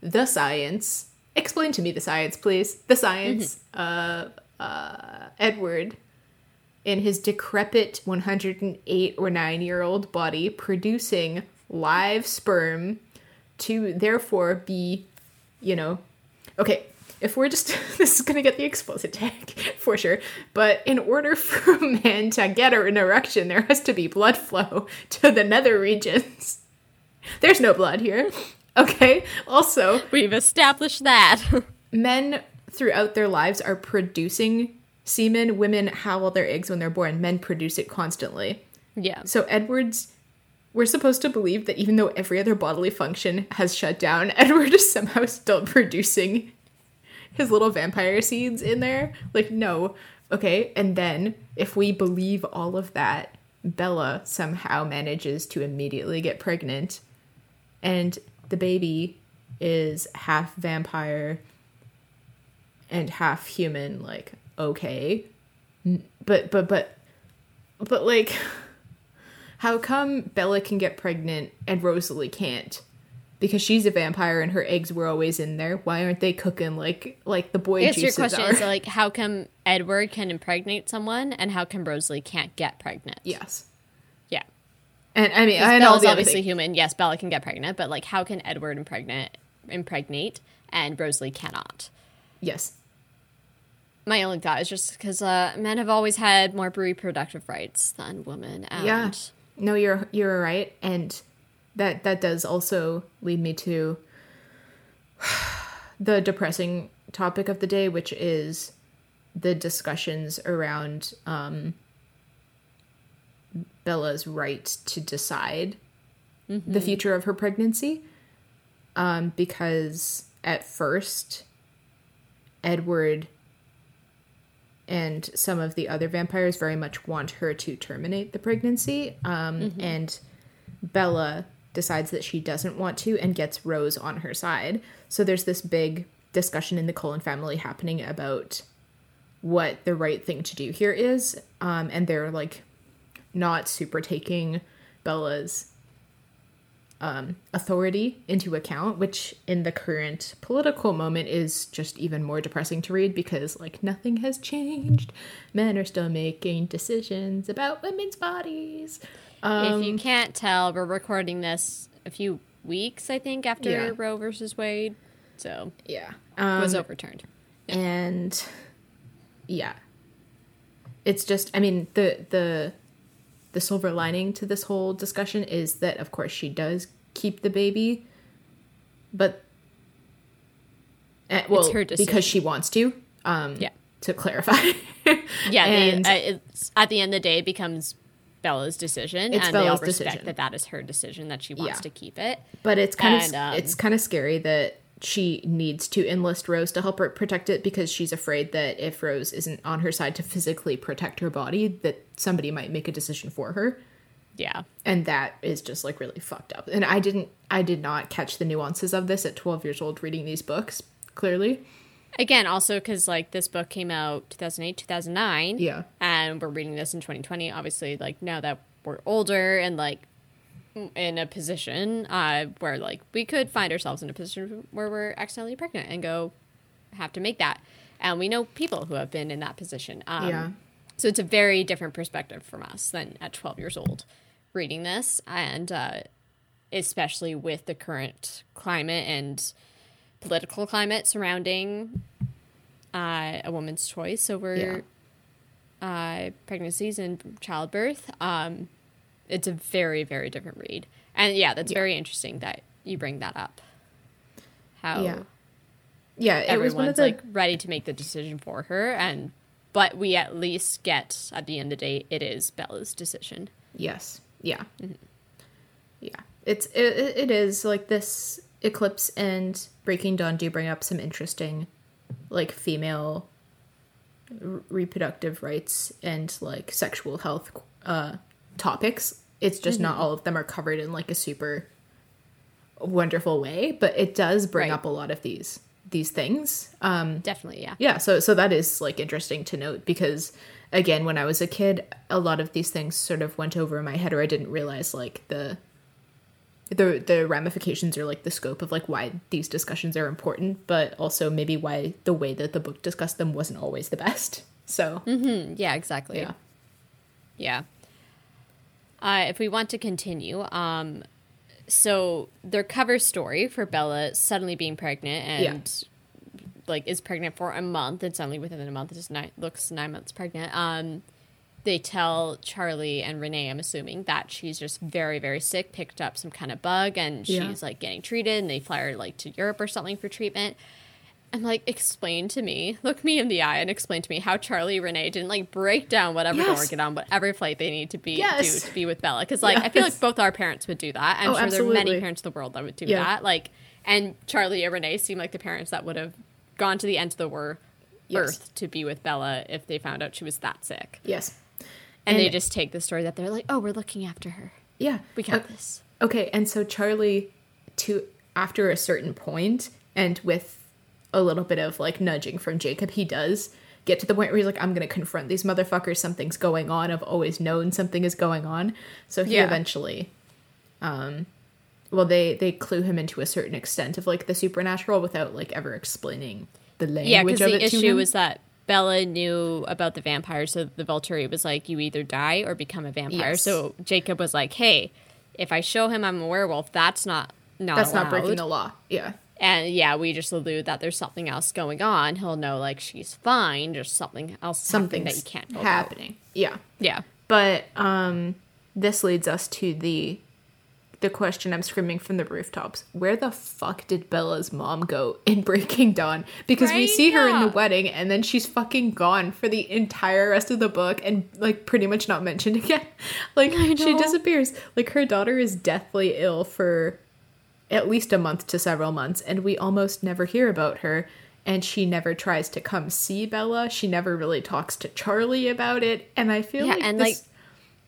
the science. Explain to me the science, please. The science. Uh, uh, Edward, in his decrepit 108 or 9 year old body, producing live sperm to therefore be, you know, okay. If we're just this is gonna get the explicit tag for sure, but in order for a man to get an erection, there has to be blood flow to the nether regions. There's no blood here. Okay. Also, we've established that. men throughout their lives are producing semen. Women howl their eggs when they're born. Men produce it constantly. yeah, So Edward's we're supposed to believe that even though every other bodily function has shut down, Edward is somehow still producing his little vampire seeds in there. Like, no. Okay, and then if we believe all of that, Bella somehow manages to immediately get pregnant, and the baby is half vampire and half human. Like, okay, but but but but like, how come Bella can get pregnant and Rosalie can't? Because she's a vampire and her eggs were always in there. Why aren't they cooking like like the boy I guess your question are? is like, how come Edward can impregnate someone, and how come Rosalie can't get pregnant? yes, yeah. and I mean, and Bella's obviously human. Yes, Bella can get pregnant, but like, how can Edward impregnate impregnate and Rosalie cannot? Yes, My only thought is just because uh, men have always had more reproductive rights than women. And yeah. No, you're you're right, and that that does also lead me to the depressing topic of the day, which is the discussions around um, Bella's right to decide the future of her pregnancy. Um, because at first, Edward and some of the other vampires very much want her to terminate the pregnancy. Um, And Bella decides that she doesn't want to and gets Rose on her side. So there's this big discussion in the Cullen family happening about what the right thing to do here is. Um, and they're like not super taking Bella's um, authority into account, which in the current political moment is just even more depressing to read because, like, nothing has changed. Men are still making decisions about women's bodies. Um, if you can't tell, we're recording this a few weeks, I think, after Yeah. Roe versus Wade. So yeah. it Um, was overturned. and yeah it's just i mean the the the silver lining to this whole discussion is that of course she does keep the baby but uh, well her decision. because she wants to um Yeah. to clarify Yeah, and they, uh, it's, at the end of the day, it becomes Bella's decision, It's and they all Bella's respect decision. that that is her decision that she wants Yeah. to keep it. but it's kind And, of um, it's kind of scary that she needs to enlist Rose to help her protect it because she's afraid that if Rose isn't on her side to physically protect her body that somebody might make a decision for her Yeah, and that is just like really fucked up and i didn't i did not catch the nuances of this at 12 years old reading these books clearly again, also because like this book came out 2008, 2009. Yeah. and we're reading this in 2020. Obviously, like now that we're older and like in a position uh, where like we could find ourselves in a position where we're accidentally pregnant and go have to make that, and we know people who have been in that position. Um, Yeah. So it's a very different perspective from us than at 12 years old reading this, and uh, especially with the current climate and political climate surrounding uh, a woman's choice over uh, pregnancies and childbirth. Um, it's a very, very different read. And yeah, that's very interesting that you bring that up. How yeah. Yeah it was one of everyone's the like ready to make the decision for her, and but we at least get at the end of the day, it is Bella's decision. yes. Yeah. Yeah. It's it, it is like this eclipse and breaking dawn do bring up some interesting like female r- reproductive rights and like sexual health uh topics it's just not all of them are covered in like a super wonderful way but it does bring Right. up a lot of these these things um Definitely, yeah. yeah so so that is like interesting to note because again when i was a kid a lot of these things sort of went over my head or i didn't realize like the the the ramifications or like the scope of like why these discussions are important but also maybe why the way that the book discussed them wasn't always the best so Mm, Yeah, exactly. yeah Yeah. Uh, if we want to continue, um, so their cover story for Bella suddenly being pregnant and like is pregnant for a month and suddenly within a month just nine, looks nine months pregnant. Um, they tell Charlie and Renee, I'm assuming, that she's just very, very sick, picked up some kind of bug, and Yeah. she's like getting treated, and they fly her like to Europe or something for treatment. And like, explain to me, look me in the eye, and explain to me how Charlie and Renee didn't like break down whatever door, Yes. get on whatever flight they need to be Yes. do to be with Bella. Because like, I feel like both our parents would do that. I'm Oh, sure there are many parents in the world that would do Yeah. that. Like, and Charlie and Renee seem like the parents that would have gone to the end of the wor- Yes. earth to be with Bella if they found out she was that sick. Yes. And, they just take the story that they're like, oh, we're looking after her. Yeah. We got Uh, this. Okay, and so Charlie, to after a certain point, and with a little bit of like nudging from Jacob, he does get to the point where he's like, "I'm gonna confront these motherfuckers. Something's going on. I've always known something is going on." So he Yeah. eventually, um, well, they they clue him into a certain extent of like the supernatural without like ever explaining the language Yeah, because of the issue was that Bella knew about the vampire, so the Volturi was like, you either die or become a vampire. Yes. So Jacob was like, hey, if I show him I'm a werewolf, that's not not That's not breaking the law. Yeah. And yeah, we just allude that there's something else going on. He'll know like she's fine. There's something else something that you can't know about. happening. Yeah. Yeah. But um this leads us to the the question I'm screaming from the rooftops. Where the fuck did Bella's mom go in Breaking Dawn? Because we Right? see her in the wedding and then she's fucking gone for the entire rest of the book and like pretty much not mentioned again. Like she disappears. Like her daughter is deathly ill for at least a month to several months and we almost never hear about her and she never tries to come see Bella. She never really talks to Charlie about it and I feel Yeah, like and, this, like,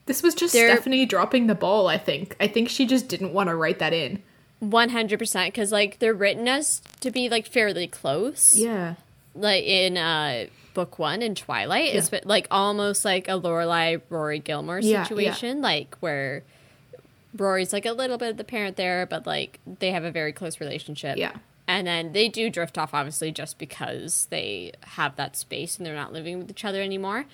this was just Stephenie dropping the ball, I think. I think she just didn't want to write that in. One hundred percent, because like they're written as to be like fairly close. Yeah. like in uh book one in Twilight is Yeah. like almost like a Lorelai Rory Gilmore Yeah, yeah. situation, like where Rory's like a little bit of the parent there, but like they have a very close relationship. Yeah. And then they do drift off, obviously, just because they have that space and they're not living with each other anymore.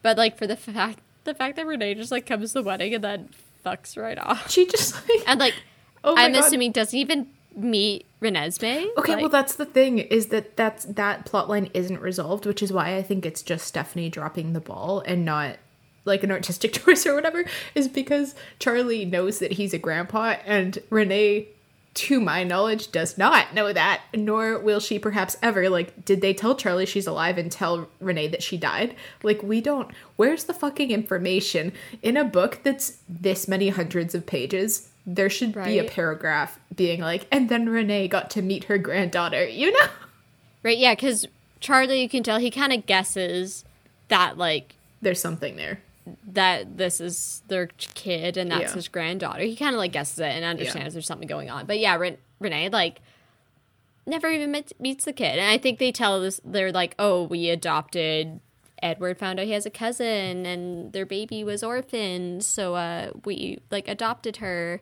But like for the fact, the fact that Renee just like comes to the wedding and then fucks right off, She just like and like Oh I'm God. assuming doesn't even meet Renesmee. Okay, Like, well that's the thing is that that's that plotline isn't resolved, which is why I think it's just Stephenie dropping the ball and not like an artistic choice or whatever is because Charlie knows that he's a grandpa and Renee to my knowledge does not know that nor will she perhaps ever. Like did they tell Charlie she's alive and tell Renee that she died? Like we don't. Where's the fucking information? In a book that's this many hundreds of pages there should be a paragraph being like and then Renee got to meet her granddaughter you know? Right, yeah, because Charlie, you can tell he kind of guesses that like there's something there that this is their kid and that's Yeah. his granddaughter. He kind of like guesses it and understands there's something going on. But yeah, Ren- Renee like never even met- meets the kid, and I think they tell this. They're like, oh, we adopted. Edward found out he has a cousin, and their baby was orphaned, so uh, we like adopted her.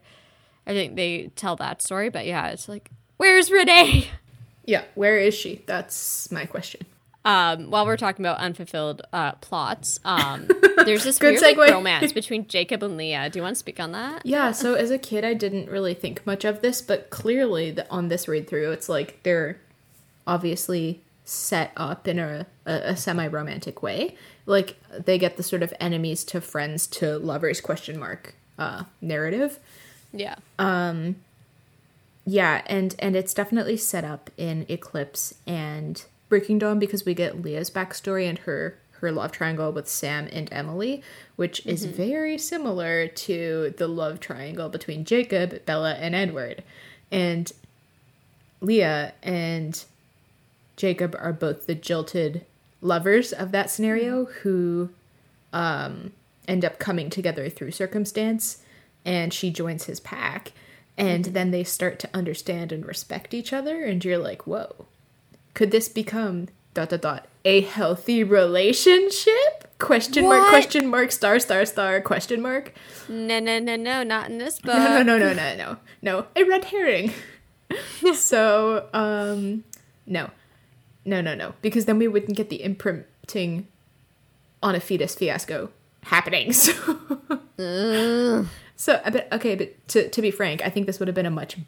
I think they tell that story, but yeah, it's like, where's Renee? yeah where is she that's my question um, while we're talking about unfulfilled uh, plots, um, there's this weird like, romance between Jacob and Leah. Do you want to speak on that? Yeah, so as a kid, I didn't really think much of this, but clearly the, on this read through, it's like they're obviously set up in a, a, a semi romantic way. Like they get the sort of enemies to friends to lovers question mark uh, narrative. Yeah. Yeah, and and it's definitely set up in Eclipse and Breaking Dawn because we get Leah's backstory and her her love triangle with Sam and Emily, which is mm-hmm. very similar to the love triangle between Jacob, Bella, and Edward. And Leah and Jacob are both the jilted lovers of that scenario mm-hmm. who um, end up coming together through circumstance, and she joins his pack, and mm-hmm. then they start to understand and respect each other, and you're like, whoa, could this become dot dot dot a healthy relationship? Question mark, question mark, star, star, star, question mark. No, no, no, no, not in this book. No, no, no, no, no, no, no, a red herring. so, um, no, no, no, no, because then we wouldn't get the imprinting on a fetus fiasco happening. So, so, but okay, but to to be frank, I think this would have been a much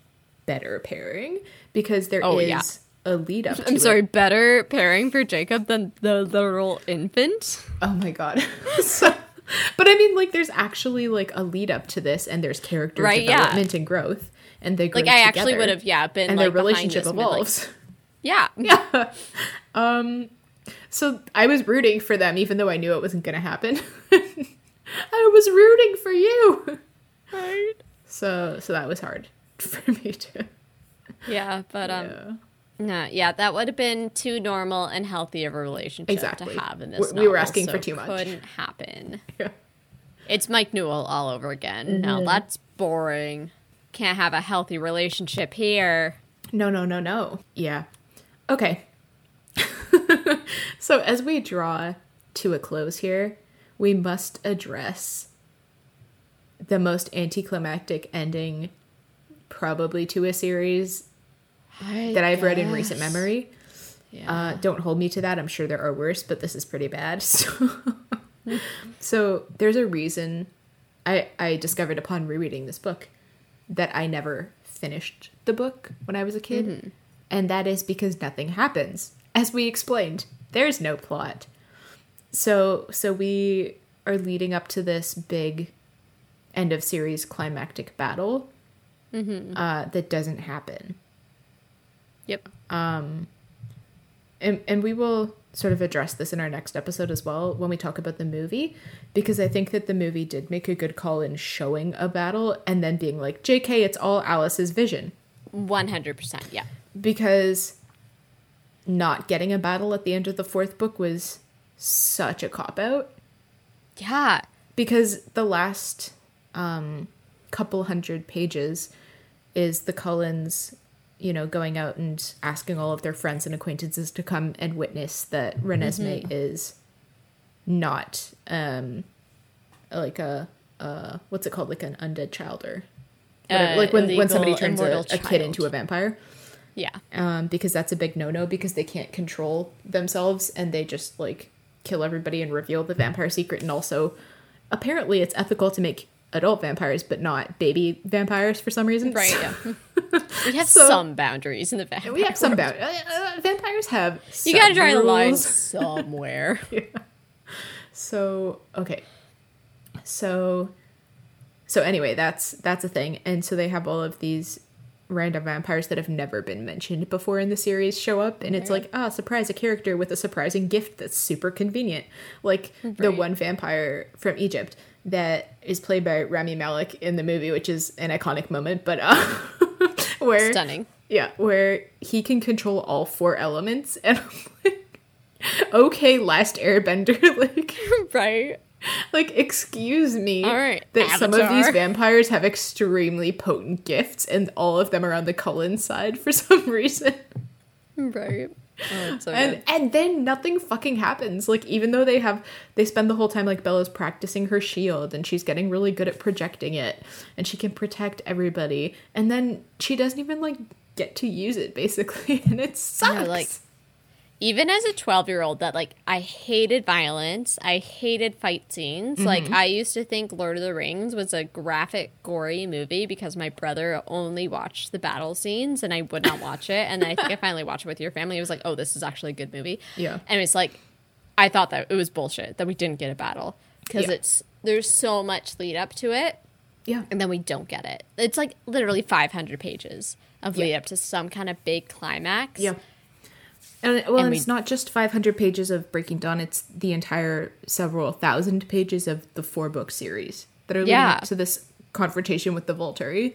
better pairing because there is Oh, yeah. A lead up. To I'm it. sorry, better pairing for Jacob than the literal infant. Oh my god. so, but I mean, like, there's actually like a lead up to this, and there's character Right, yeah. development and growth, and they grow Like I actually would have, yeah, been and like their relationship been like, evolves. yeah, Yeah. Um, So I was rooting for them, even though I knew it wasn't going to happen. I was rooting for you. right. So, so that was hard for me to. Yeah, but um, Yeah. No, yeah, that would have been too normal and healthy of a relationship Exactly. to have in this. We- we were asking for too much. Couldn't happen. Yeah. It's Mike Newton all over again. Now mm-hmm. that's boring. Can't have a healthy relationship here. No, no, no, no. Yeah. Okay. so as we draw to a close here, we must address the most anticlimactic ending probably to a series that I've read in recent memory. Yeah. Uh, don't hold me to that. I'm sure there are worse, but this is pretty bad. So, so there's a reason I I discovered upon rereading this book that I never finished the book when I was a kid, and that is because nothing happens. As we explained, there's no plot. So so we are leading up to this big end of series climactic battle uh, that doesn't happen. Yep. and, and we will sort of address this in our next episode as well when we talk about the movie because i think that the movie did make a good call in showing a battle and then being like jk it's all alice's vision 100%. Yeah. because not getting a battle at the end of the fourth book was such a cop out Yeah. because the last um, couple hundred pages is the Cullens, you know, going out and asking all of their friends and acquaintances to come and witness that Renesmee is not um, like a uh, what's it called, like an undead child or whatever. Uh, like when when somebody turns a, a kid into a vampire. Yeah. Um, because that's a big no no because they can't control themselves and they just like kill everybody and reveal the vampire secret and also apparently it's ethical to make adult vampires but not baby vampires for some reason. Right. So- Yeah. we have So- some boundaries in the vampire. we have some boundaries. bound uh, uh, vampires have You gotta some draw the line somewhere. So okay. So so anyway, that's that's a thing. And so they have all of these random vampires that have never been mentioned before in the series show up and it's like, ah, surprise a character with a surprising gift that's super convenient. Like the one vampire from Egypt that is played by Rami Malek in the movie, which is an iconic moment, but uh where Stunning. yeah, where he can control all four elements and I'm like okay, last airbender like right. like, excuse me. Right, That some of these vampires have extremely potent gifts, and all of them are on the Cullen side for some reason. Right. Oh, so And and then nothing fucking happens. Like, even though they have, they spend the whole time like Bella's practicing her shield, and she's getting really good at projecting it, and she can protect everybody, and then she doesn't even like get to use it basically, and it sucks. like, Even as a 12 year old, that like I hated violence, I hated fight scenes. Mm-hmm. Like I used to think Lord of the Rings was a graphic, gory movie because my brother only watched the battle scenes and I would not watch it. And I think I finally watched it with your family. It was like, oh, this is actually a good movie. Yeah. And it's like, I thought that it was bullshit that we didn't get a battle because Yeah. it's there's so much lead up to it yeah, and then we don't get it. It's like literally 500 pages of lead up to some kind of big climax. Yeah. And well, And we- it's not just 500 pages of Breaking Dawn, it's the entire several thousand pages of the four book series that are leading Yeah. up to this confrontation with the Volturi.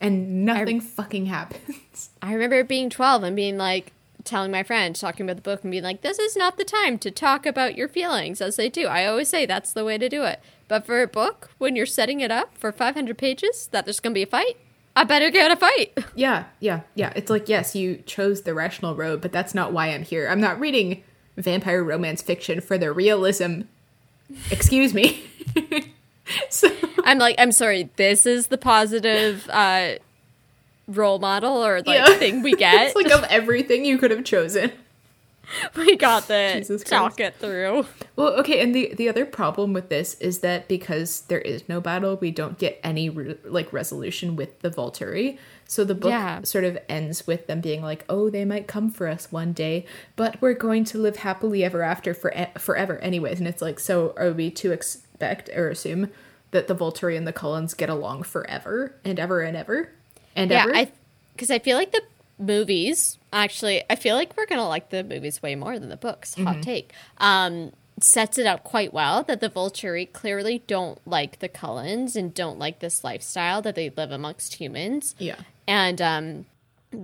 And nothing fucking happens. I remember being 12 and being like, telling my friend, talking about the book, and being like, this is not the time to talk about your feelings as they do. I always say that's the way to do it. But for a book, when you're setting it up for 500 pages, that there's going to be a fight, I better get a fight. Yeah, yeah, yeah. It's like, yes, you chose the rational road, but that's not why I'm here. I'm not reading vampire romance fiction for the realism. Excuse me. so, I'm like, I'm sorry, this is the positive uh, role model or like Yeah. thing we get. it's like of everything you could have chosen. we got the Jesus talk it through. Well, okay, and the the other problem with this is that because there is no battle, we don't get any re- like resolution with the Volturi. So the book Yeah. sort of ends with them being like, "Oh, they might come for us one day, but we're going to live happily ever after for forever, anyways." And it's like, so are we to expect or assume that the Volturi and the Cullens get along forever and ever and ever and Yeah, ever? I because I feel like the movies actually I feel like we're gonna like the movies way more than the books. Hot take. Um, sets it up quite well that the Volturi clearly don't like the Cullens and don't like this lifestyle that they live amongst humans. yeah, And um,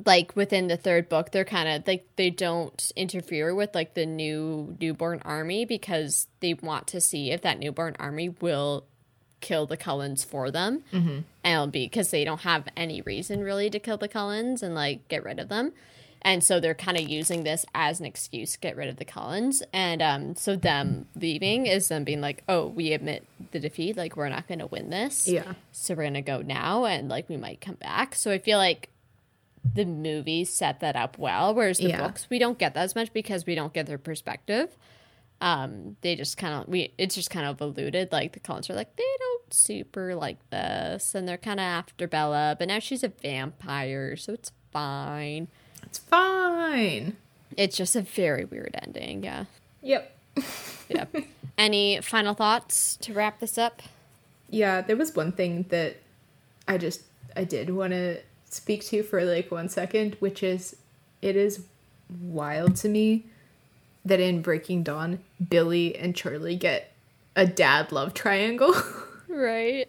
like within the third book, they're kind of like they don't interfere with like the new newborn army because they want to see if that newborn army will kill the Cullens for them, mm-hmm. and be because they don't have any reason really to kill the Cullens and like get rid of them. And so they're kind of using this as an excuse to get rid of the Cullens. And um, so them leaving is them being like, oh, we admit the defeat. Like, we're not going to win this. Yeah. So we're going to go now and like we might come back. So I feel like the movies set that up well. Whereas the Yeah. books, we don't get that as much because we don't get their perspective. Um, they just kind of we it's just kind of alluded like the Cullens are like they don't super like this and they're kind of after Bella, but now she's a vampire, so it's fine. It's fine. It's just a very weird ending. Yeah. Yep. yep. Any final thoughts to wrap this up? Yeah, there was one thing that I just I did want to speak to for like one second, which is it is wild to me that in Breaking Dawn, Billy and Charlie get a dad love triangle Right.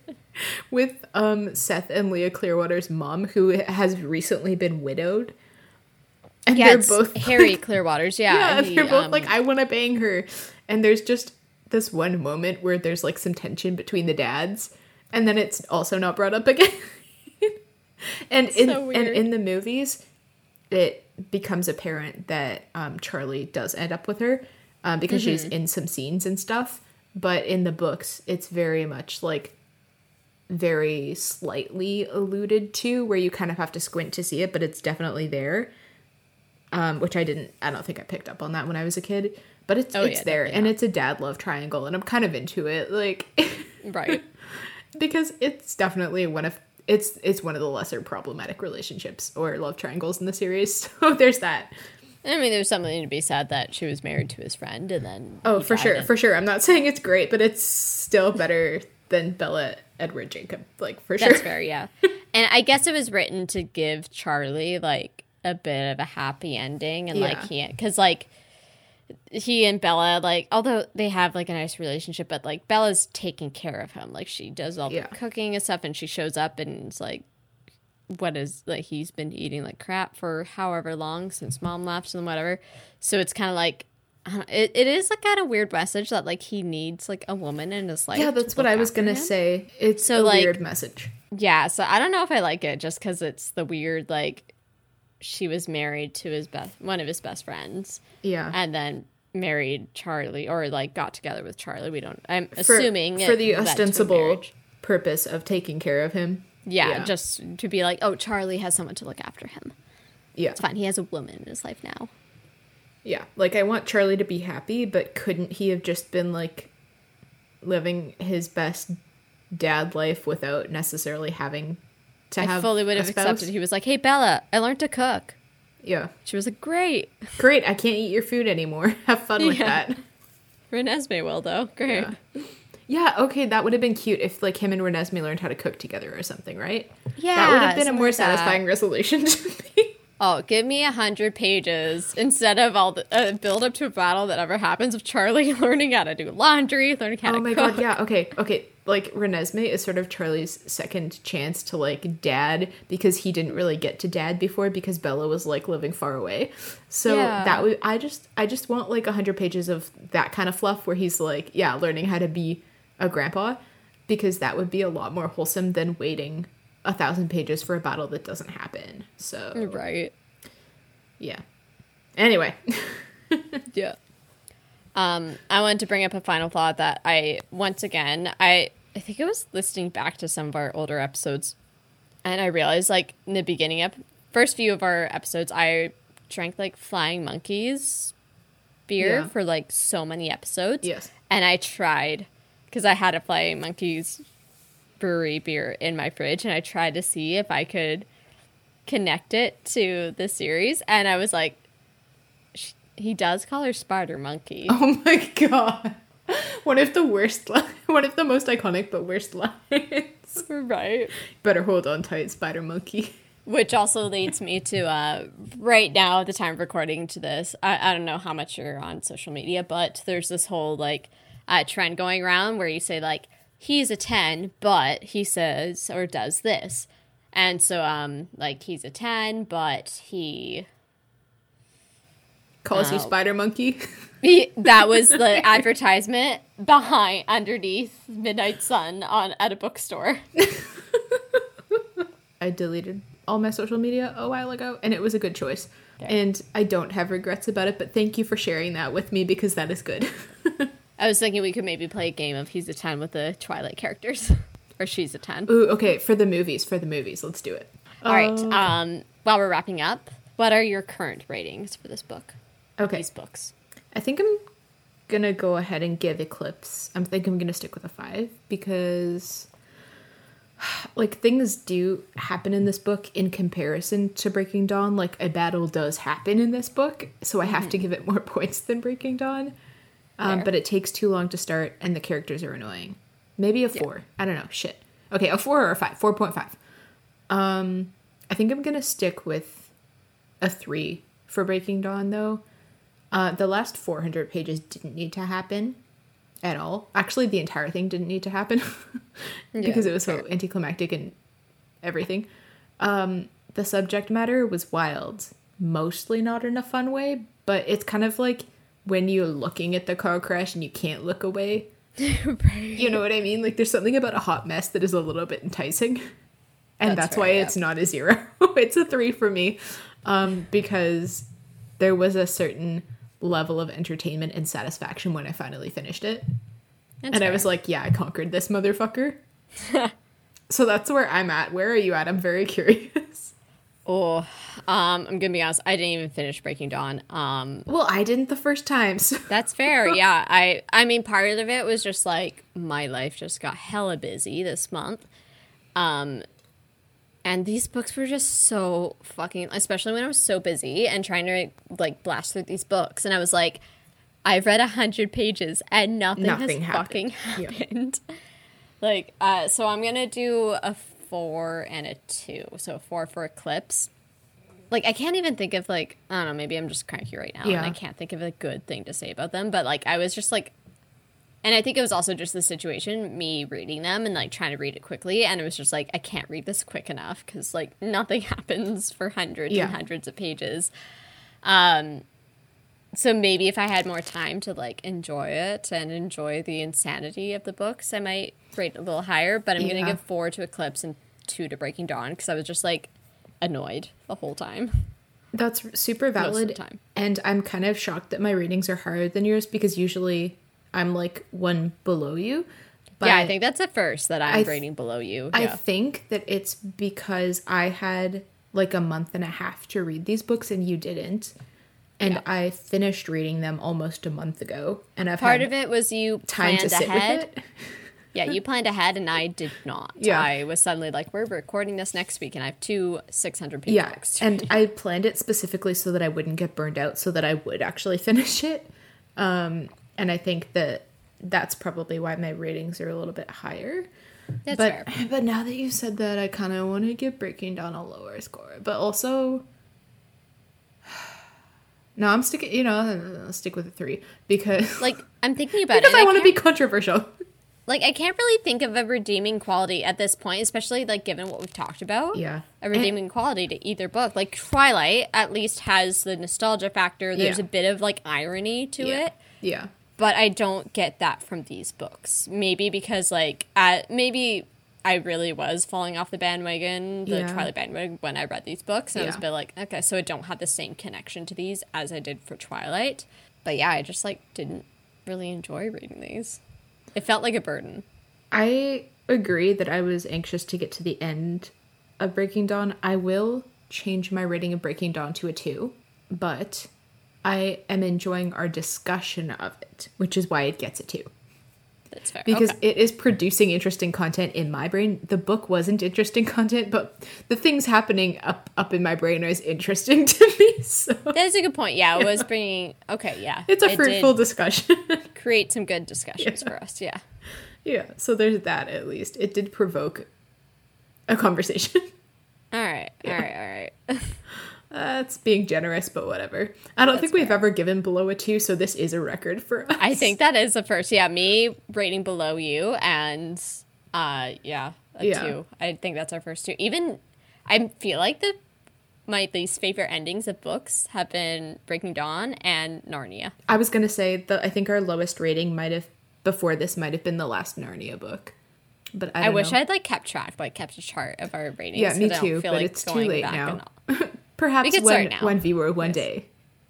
with um Seth and Leah Clearwater's mom who has recently been widowed. And Yeah, they're both Harry Clearwaters. Yeah. yeah, he, they're both um, like, I want to bang her. And there's just this one moment where there's like some tension between the dads, and then it's also not brought up again. and in So and in the movies, it becomes apparent that um, Charlie does end up with her um, because she's Mm-hmm. in some scenes and stuff. But in the books, it's very much like very slightly alluded to, where you kind of have to squint to see it, but it's definitely there um, which I didn't. I don't think I picked up on that when I was a kid, but it's Oh, it's yeah, there, and it's a dad love triangle, and I'm kind of into it, like right. because it's definitely one of it's it's one of the lesser problematic relationships or love triangles in the series. So there's that. I mean, there's something to be said that she was married to his friend, and then Oh, for sure, for sure. I'm not saying it's great, but it's still better than Bella Edward Jacob, like for sure. That's fair, yeah. and I guess it was written to give Charlie like a bit of a happy ending, and like Yeah. he, because like he and Bella, like although they have like a nice relationship, but like Bella's taking care of him, like she does all Yeah. the cooking and stuff, and she shows up and it's like. What is like he's been eating like crap for however long since mom left and whatever, so it's kind of like it, it is a kind of weird message that like he needs like a woman in his life. Yeah, that's what I was gonna him. say. It's So, a like- weird message. Yeah, so I don't know if I like it just because it's the weird like she was married to his best one of his best friends Yeah, and then married Charlie or like got together with Charlie. We don't. I'm for, assuming for the led to a ostensible purpose of taking care of him. Yeah, yeah. just to be like, oh, Charlie has someone to look after him. Yeah, It's fine. He has a woman in his life now. Yeah, like I want Charlie to be happy, but couldn't he have just been like living his best dad life without necessarily having to have I fully would have accepted. He was like, hey, Bella, I learned to cook. Yeah, She was like, great. great. I can't eat your food anymore. have fun with Yeah. that. Renesmee will though. Great. Yeah. Yeah, okay, that would have been cute if like him and Renesmee learned how to cook together or something, right? Yeah, that would have been a more like that. satisfying resolution to me. Oh, give me a hundred pages instead of all the uh, build up to a battle that ever happens of Charlie learning how to do laundry, learning how Oh to Oh my cook. god, yeah, okay, okay. Like Renesmee is sort of Charlie's second chance to like dad because he didn't really get to dad before because Bella was like living far away. So Yeah. that would I just I just want like a hundred pages of that kind of fluff where he's like, yeah, learning how to be a grandpa because that would be a lot more wholesome than waiting a thousand pages for a battle that doesn't happen. So Right. yeah. Anyway. Yeah. Um, I wanted to bring up a final thought that I once again I I think I was listening back to some of our older episodes, and I realized like in the beginning of first few of our episodes, I drank like Flying Monkeys beer Yeah. for like so many episodes. Yes. and I tried because I had a Flying Monkeys brewery beer in my fridge, and I tried to see if I could connect it to the series, and I was like, he does call her Spider Monkey. Oh my god. One of the worst li- one of the most iconic but worst lines. Right. Better hold on tight, Spider Monkey. Which also leads me to uh, right now, at the time of recording to this, I, I don't know how much you're on social media, but there's this whole like uh, trend going around where you say like he's a ten, but he says or does this, and so um like he's a ten, but he Calls you Oh. Spider Monkey. that was the advertisement behind underneath Midnight Sun on at a bookstore. I deleted all my social media a while ago, and it was a good choice. And I don't have regrets about it, but thank you for sharing that with me because that is good. I was thinking we could maybe play a game of He's a 10 with the Twilight characters. or She's a 10. Ooh, okay, for the movies, for the movies, let's do it. All right. Um, while we're wrapping up, what are your current ratings for this book? Okay, These books. I think I'm gonna go ahead and give Eclipse. I'm think I'm gonna stick with a five because like things do happen in this book in comparison to Breaking Dawn. Like a battle does happen in this book, so I have to give it more points than Breaking Dawn. Um, but it takes too long to start, and the characters are annoying. Maybe a four. I don't know. Shit. Okay, a four or a five. Four point five. Um, I think I'm gonna stick with a three for Breaking Dawn though. Uh, the last 400 pages didn't need to happen at all. Actually, the entire thing didn't need to happen because it was so anticlimactic and everything. Um, the subject matter was wild, mostly not in a fun way, but it's kind of like when you're looking at the car crash and you can't look away. You know what I mean? Like there's something about a hot mess that is a little bit enticing. And That's that's, fair, why yeah. it's not a zero. it's a three for me. Um, because there was a certain level of entertainment and satisfaction when I finally finished it. That's and I was like, yeah, I conquered this motherfucker. so that's where I'm at. Where are you at? I'm very curious. Oh, um, I'm gonna be honest. I didn't even finish Breaking Dawn. Um, well, I didn't the first time. So. that's fair. Yeah, I. I mean, part of it was just like my life just got hella busy this month. Um, and these books were just so fucking, especially when I was so busy and trying to like blast through these books, and I was like, I've read a hundred pages and nothing, Nothing has happened. fucking Yeah. happened. Like, uh, so I'm gonna do a four and a two. So four for Eclipse. Like, I can't even think of like I don't know. Maybe I'm just cranky right now, Yeah. and I can't think of a good thing to say about them. But like, I was just like, and I think it was also just the situation, me reading them and like trying to read it quickly, and it was just like I can't read this quick enough because like nothing happens for hundreds Yeah. and hundreds of pages. Um, so maybe if I had more time to like enjoy it and enjoy the insanity of the books, I might rate a little higher. But I'm Yeah. gonna give four to Eclipse and two to Breaking Dawn because I was just like annoyed the whole time. That's super valid. time. And I'm kind of shocked that my ratings are higher than yours because usually I'm like one below you. But yeah, I think that's at first that I'm th- rating below you. I Yeah. think that it's because I had like a month and a half to read these books and you didn't. And Yeah. I finished reading them almost a month ago. And I've Part had of it was you time planned to sit ahead. with it. Yeah, you planned ahead and I did not. Yeah. I was suddenly like, we're recording this next week and I have two 600 page Yeah. books. And. I planned it specifically so that I wouldn't get burned out, so that I would actually finish it. Um, and I think that that's probably why my ratings are a little bit higher. That's but fair. but now that you said that, I kind of want to give Breaking Dawn a lower score. But also, no, I'm sticking. You know, I'll stick with a three because Like, I'm thinking about because it. and I want to be controversial. like I can't really think of a redeeming quality at this point, especially like given what we've talked about. Yeah. A redeeming quality to either book. Like Twilight at least has the nostalgia factor. There's Yeah. a bit of like irony to yeah. it. Yeah. But I don't get that from these books. Maybe because like at maybe I really was falling off the bandwagon, the Yeah. Twilight bandwagon when I read these books. And I was a bit like, okay, so I don't have the same connection to these as I did for Twilight. But yeah, I just like didn't really enjoy reading these. It felt like a burden. I agree that I was anxious to get to the end of Breaking Dawn. I will change my rating of Breaking Dawn to a two, but I am enjoying our discussion of it, which is why it gets a two. That's fair. Because Okay. it is producing interesting content in my brain. The book wasn't interesting content, but the things happening up up in my brain is interesting to me. So That's a good point. Yeah, it was bringing. Okay, yeah, it's a It fruitful discussion. create some good discussions for us. Yeah. yeah, so there's that at least. It did provoke a conversation. All right. All right. All right. That's being generous, but whatever. I don't think we've ever given below a two, so this is a record for us. I think that is the first. Yeah, me rating below you, and uh, yeah, a Yeah. two. I think that's our first two. Even I feel like the my least favorite endings of books have been Breaking Dawn and Narnia. I was gonna say that I think our lowest rating might have before this might have been the last Narnia book. But I, I, wish know. I'd like kept track, like kept a chart of our ratings. Yeah, me too. feel But like it's too late now. Perhaps one one viewer one day,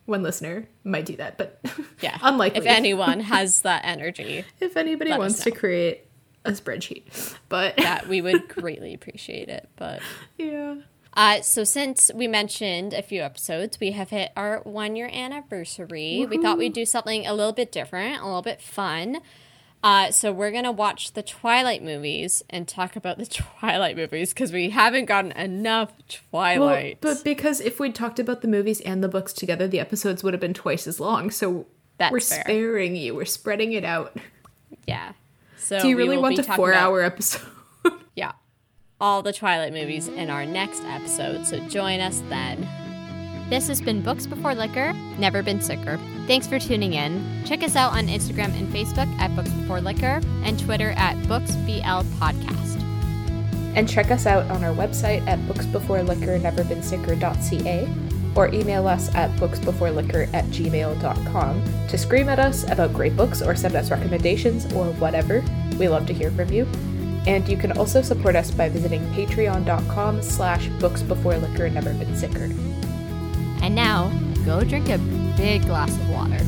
one listener might do that, but Yeah, unlikely. If anyone has that energy, if anybody wants to create a spreadsheet, but that we would greatly appreciate it. But yeah, Uh, so since we mentioned a few episodes, we have hit our one year anniversary. We thought we'd do something a little bit different, a little bit fun. Uh, so we're gonna watch the Twilight movies and talk about the Twilight movies because we haven't gotten enough well, Twilight. but because if we'd talked about the movies and the books together, the episodes would have been twice as long. So That's we're fair. sparing you. We're spreading it out. yeah. So Do you really want a four-hour episode? Yeah. All the Twilight movies in our next episode, so join us then. This has been Books Before Liquor, Never Been Sicker. Thanks for tuning in. Check us out on Instagram and Facebook at Books Before Liquor and Twitter at BooksBL Podcast. And check us out on our website at booksbeforeliquorneverbeensicker.ca or email us at booksbeforeliquor at gmail.com to scream at us about great books or send us recommendations or whatever. We love to hear from you. And you can also support us by visiting patreon.com slash booksbeforeliquorneverbeensicker. And now, go drink a big glass of water.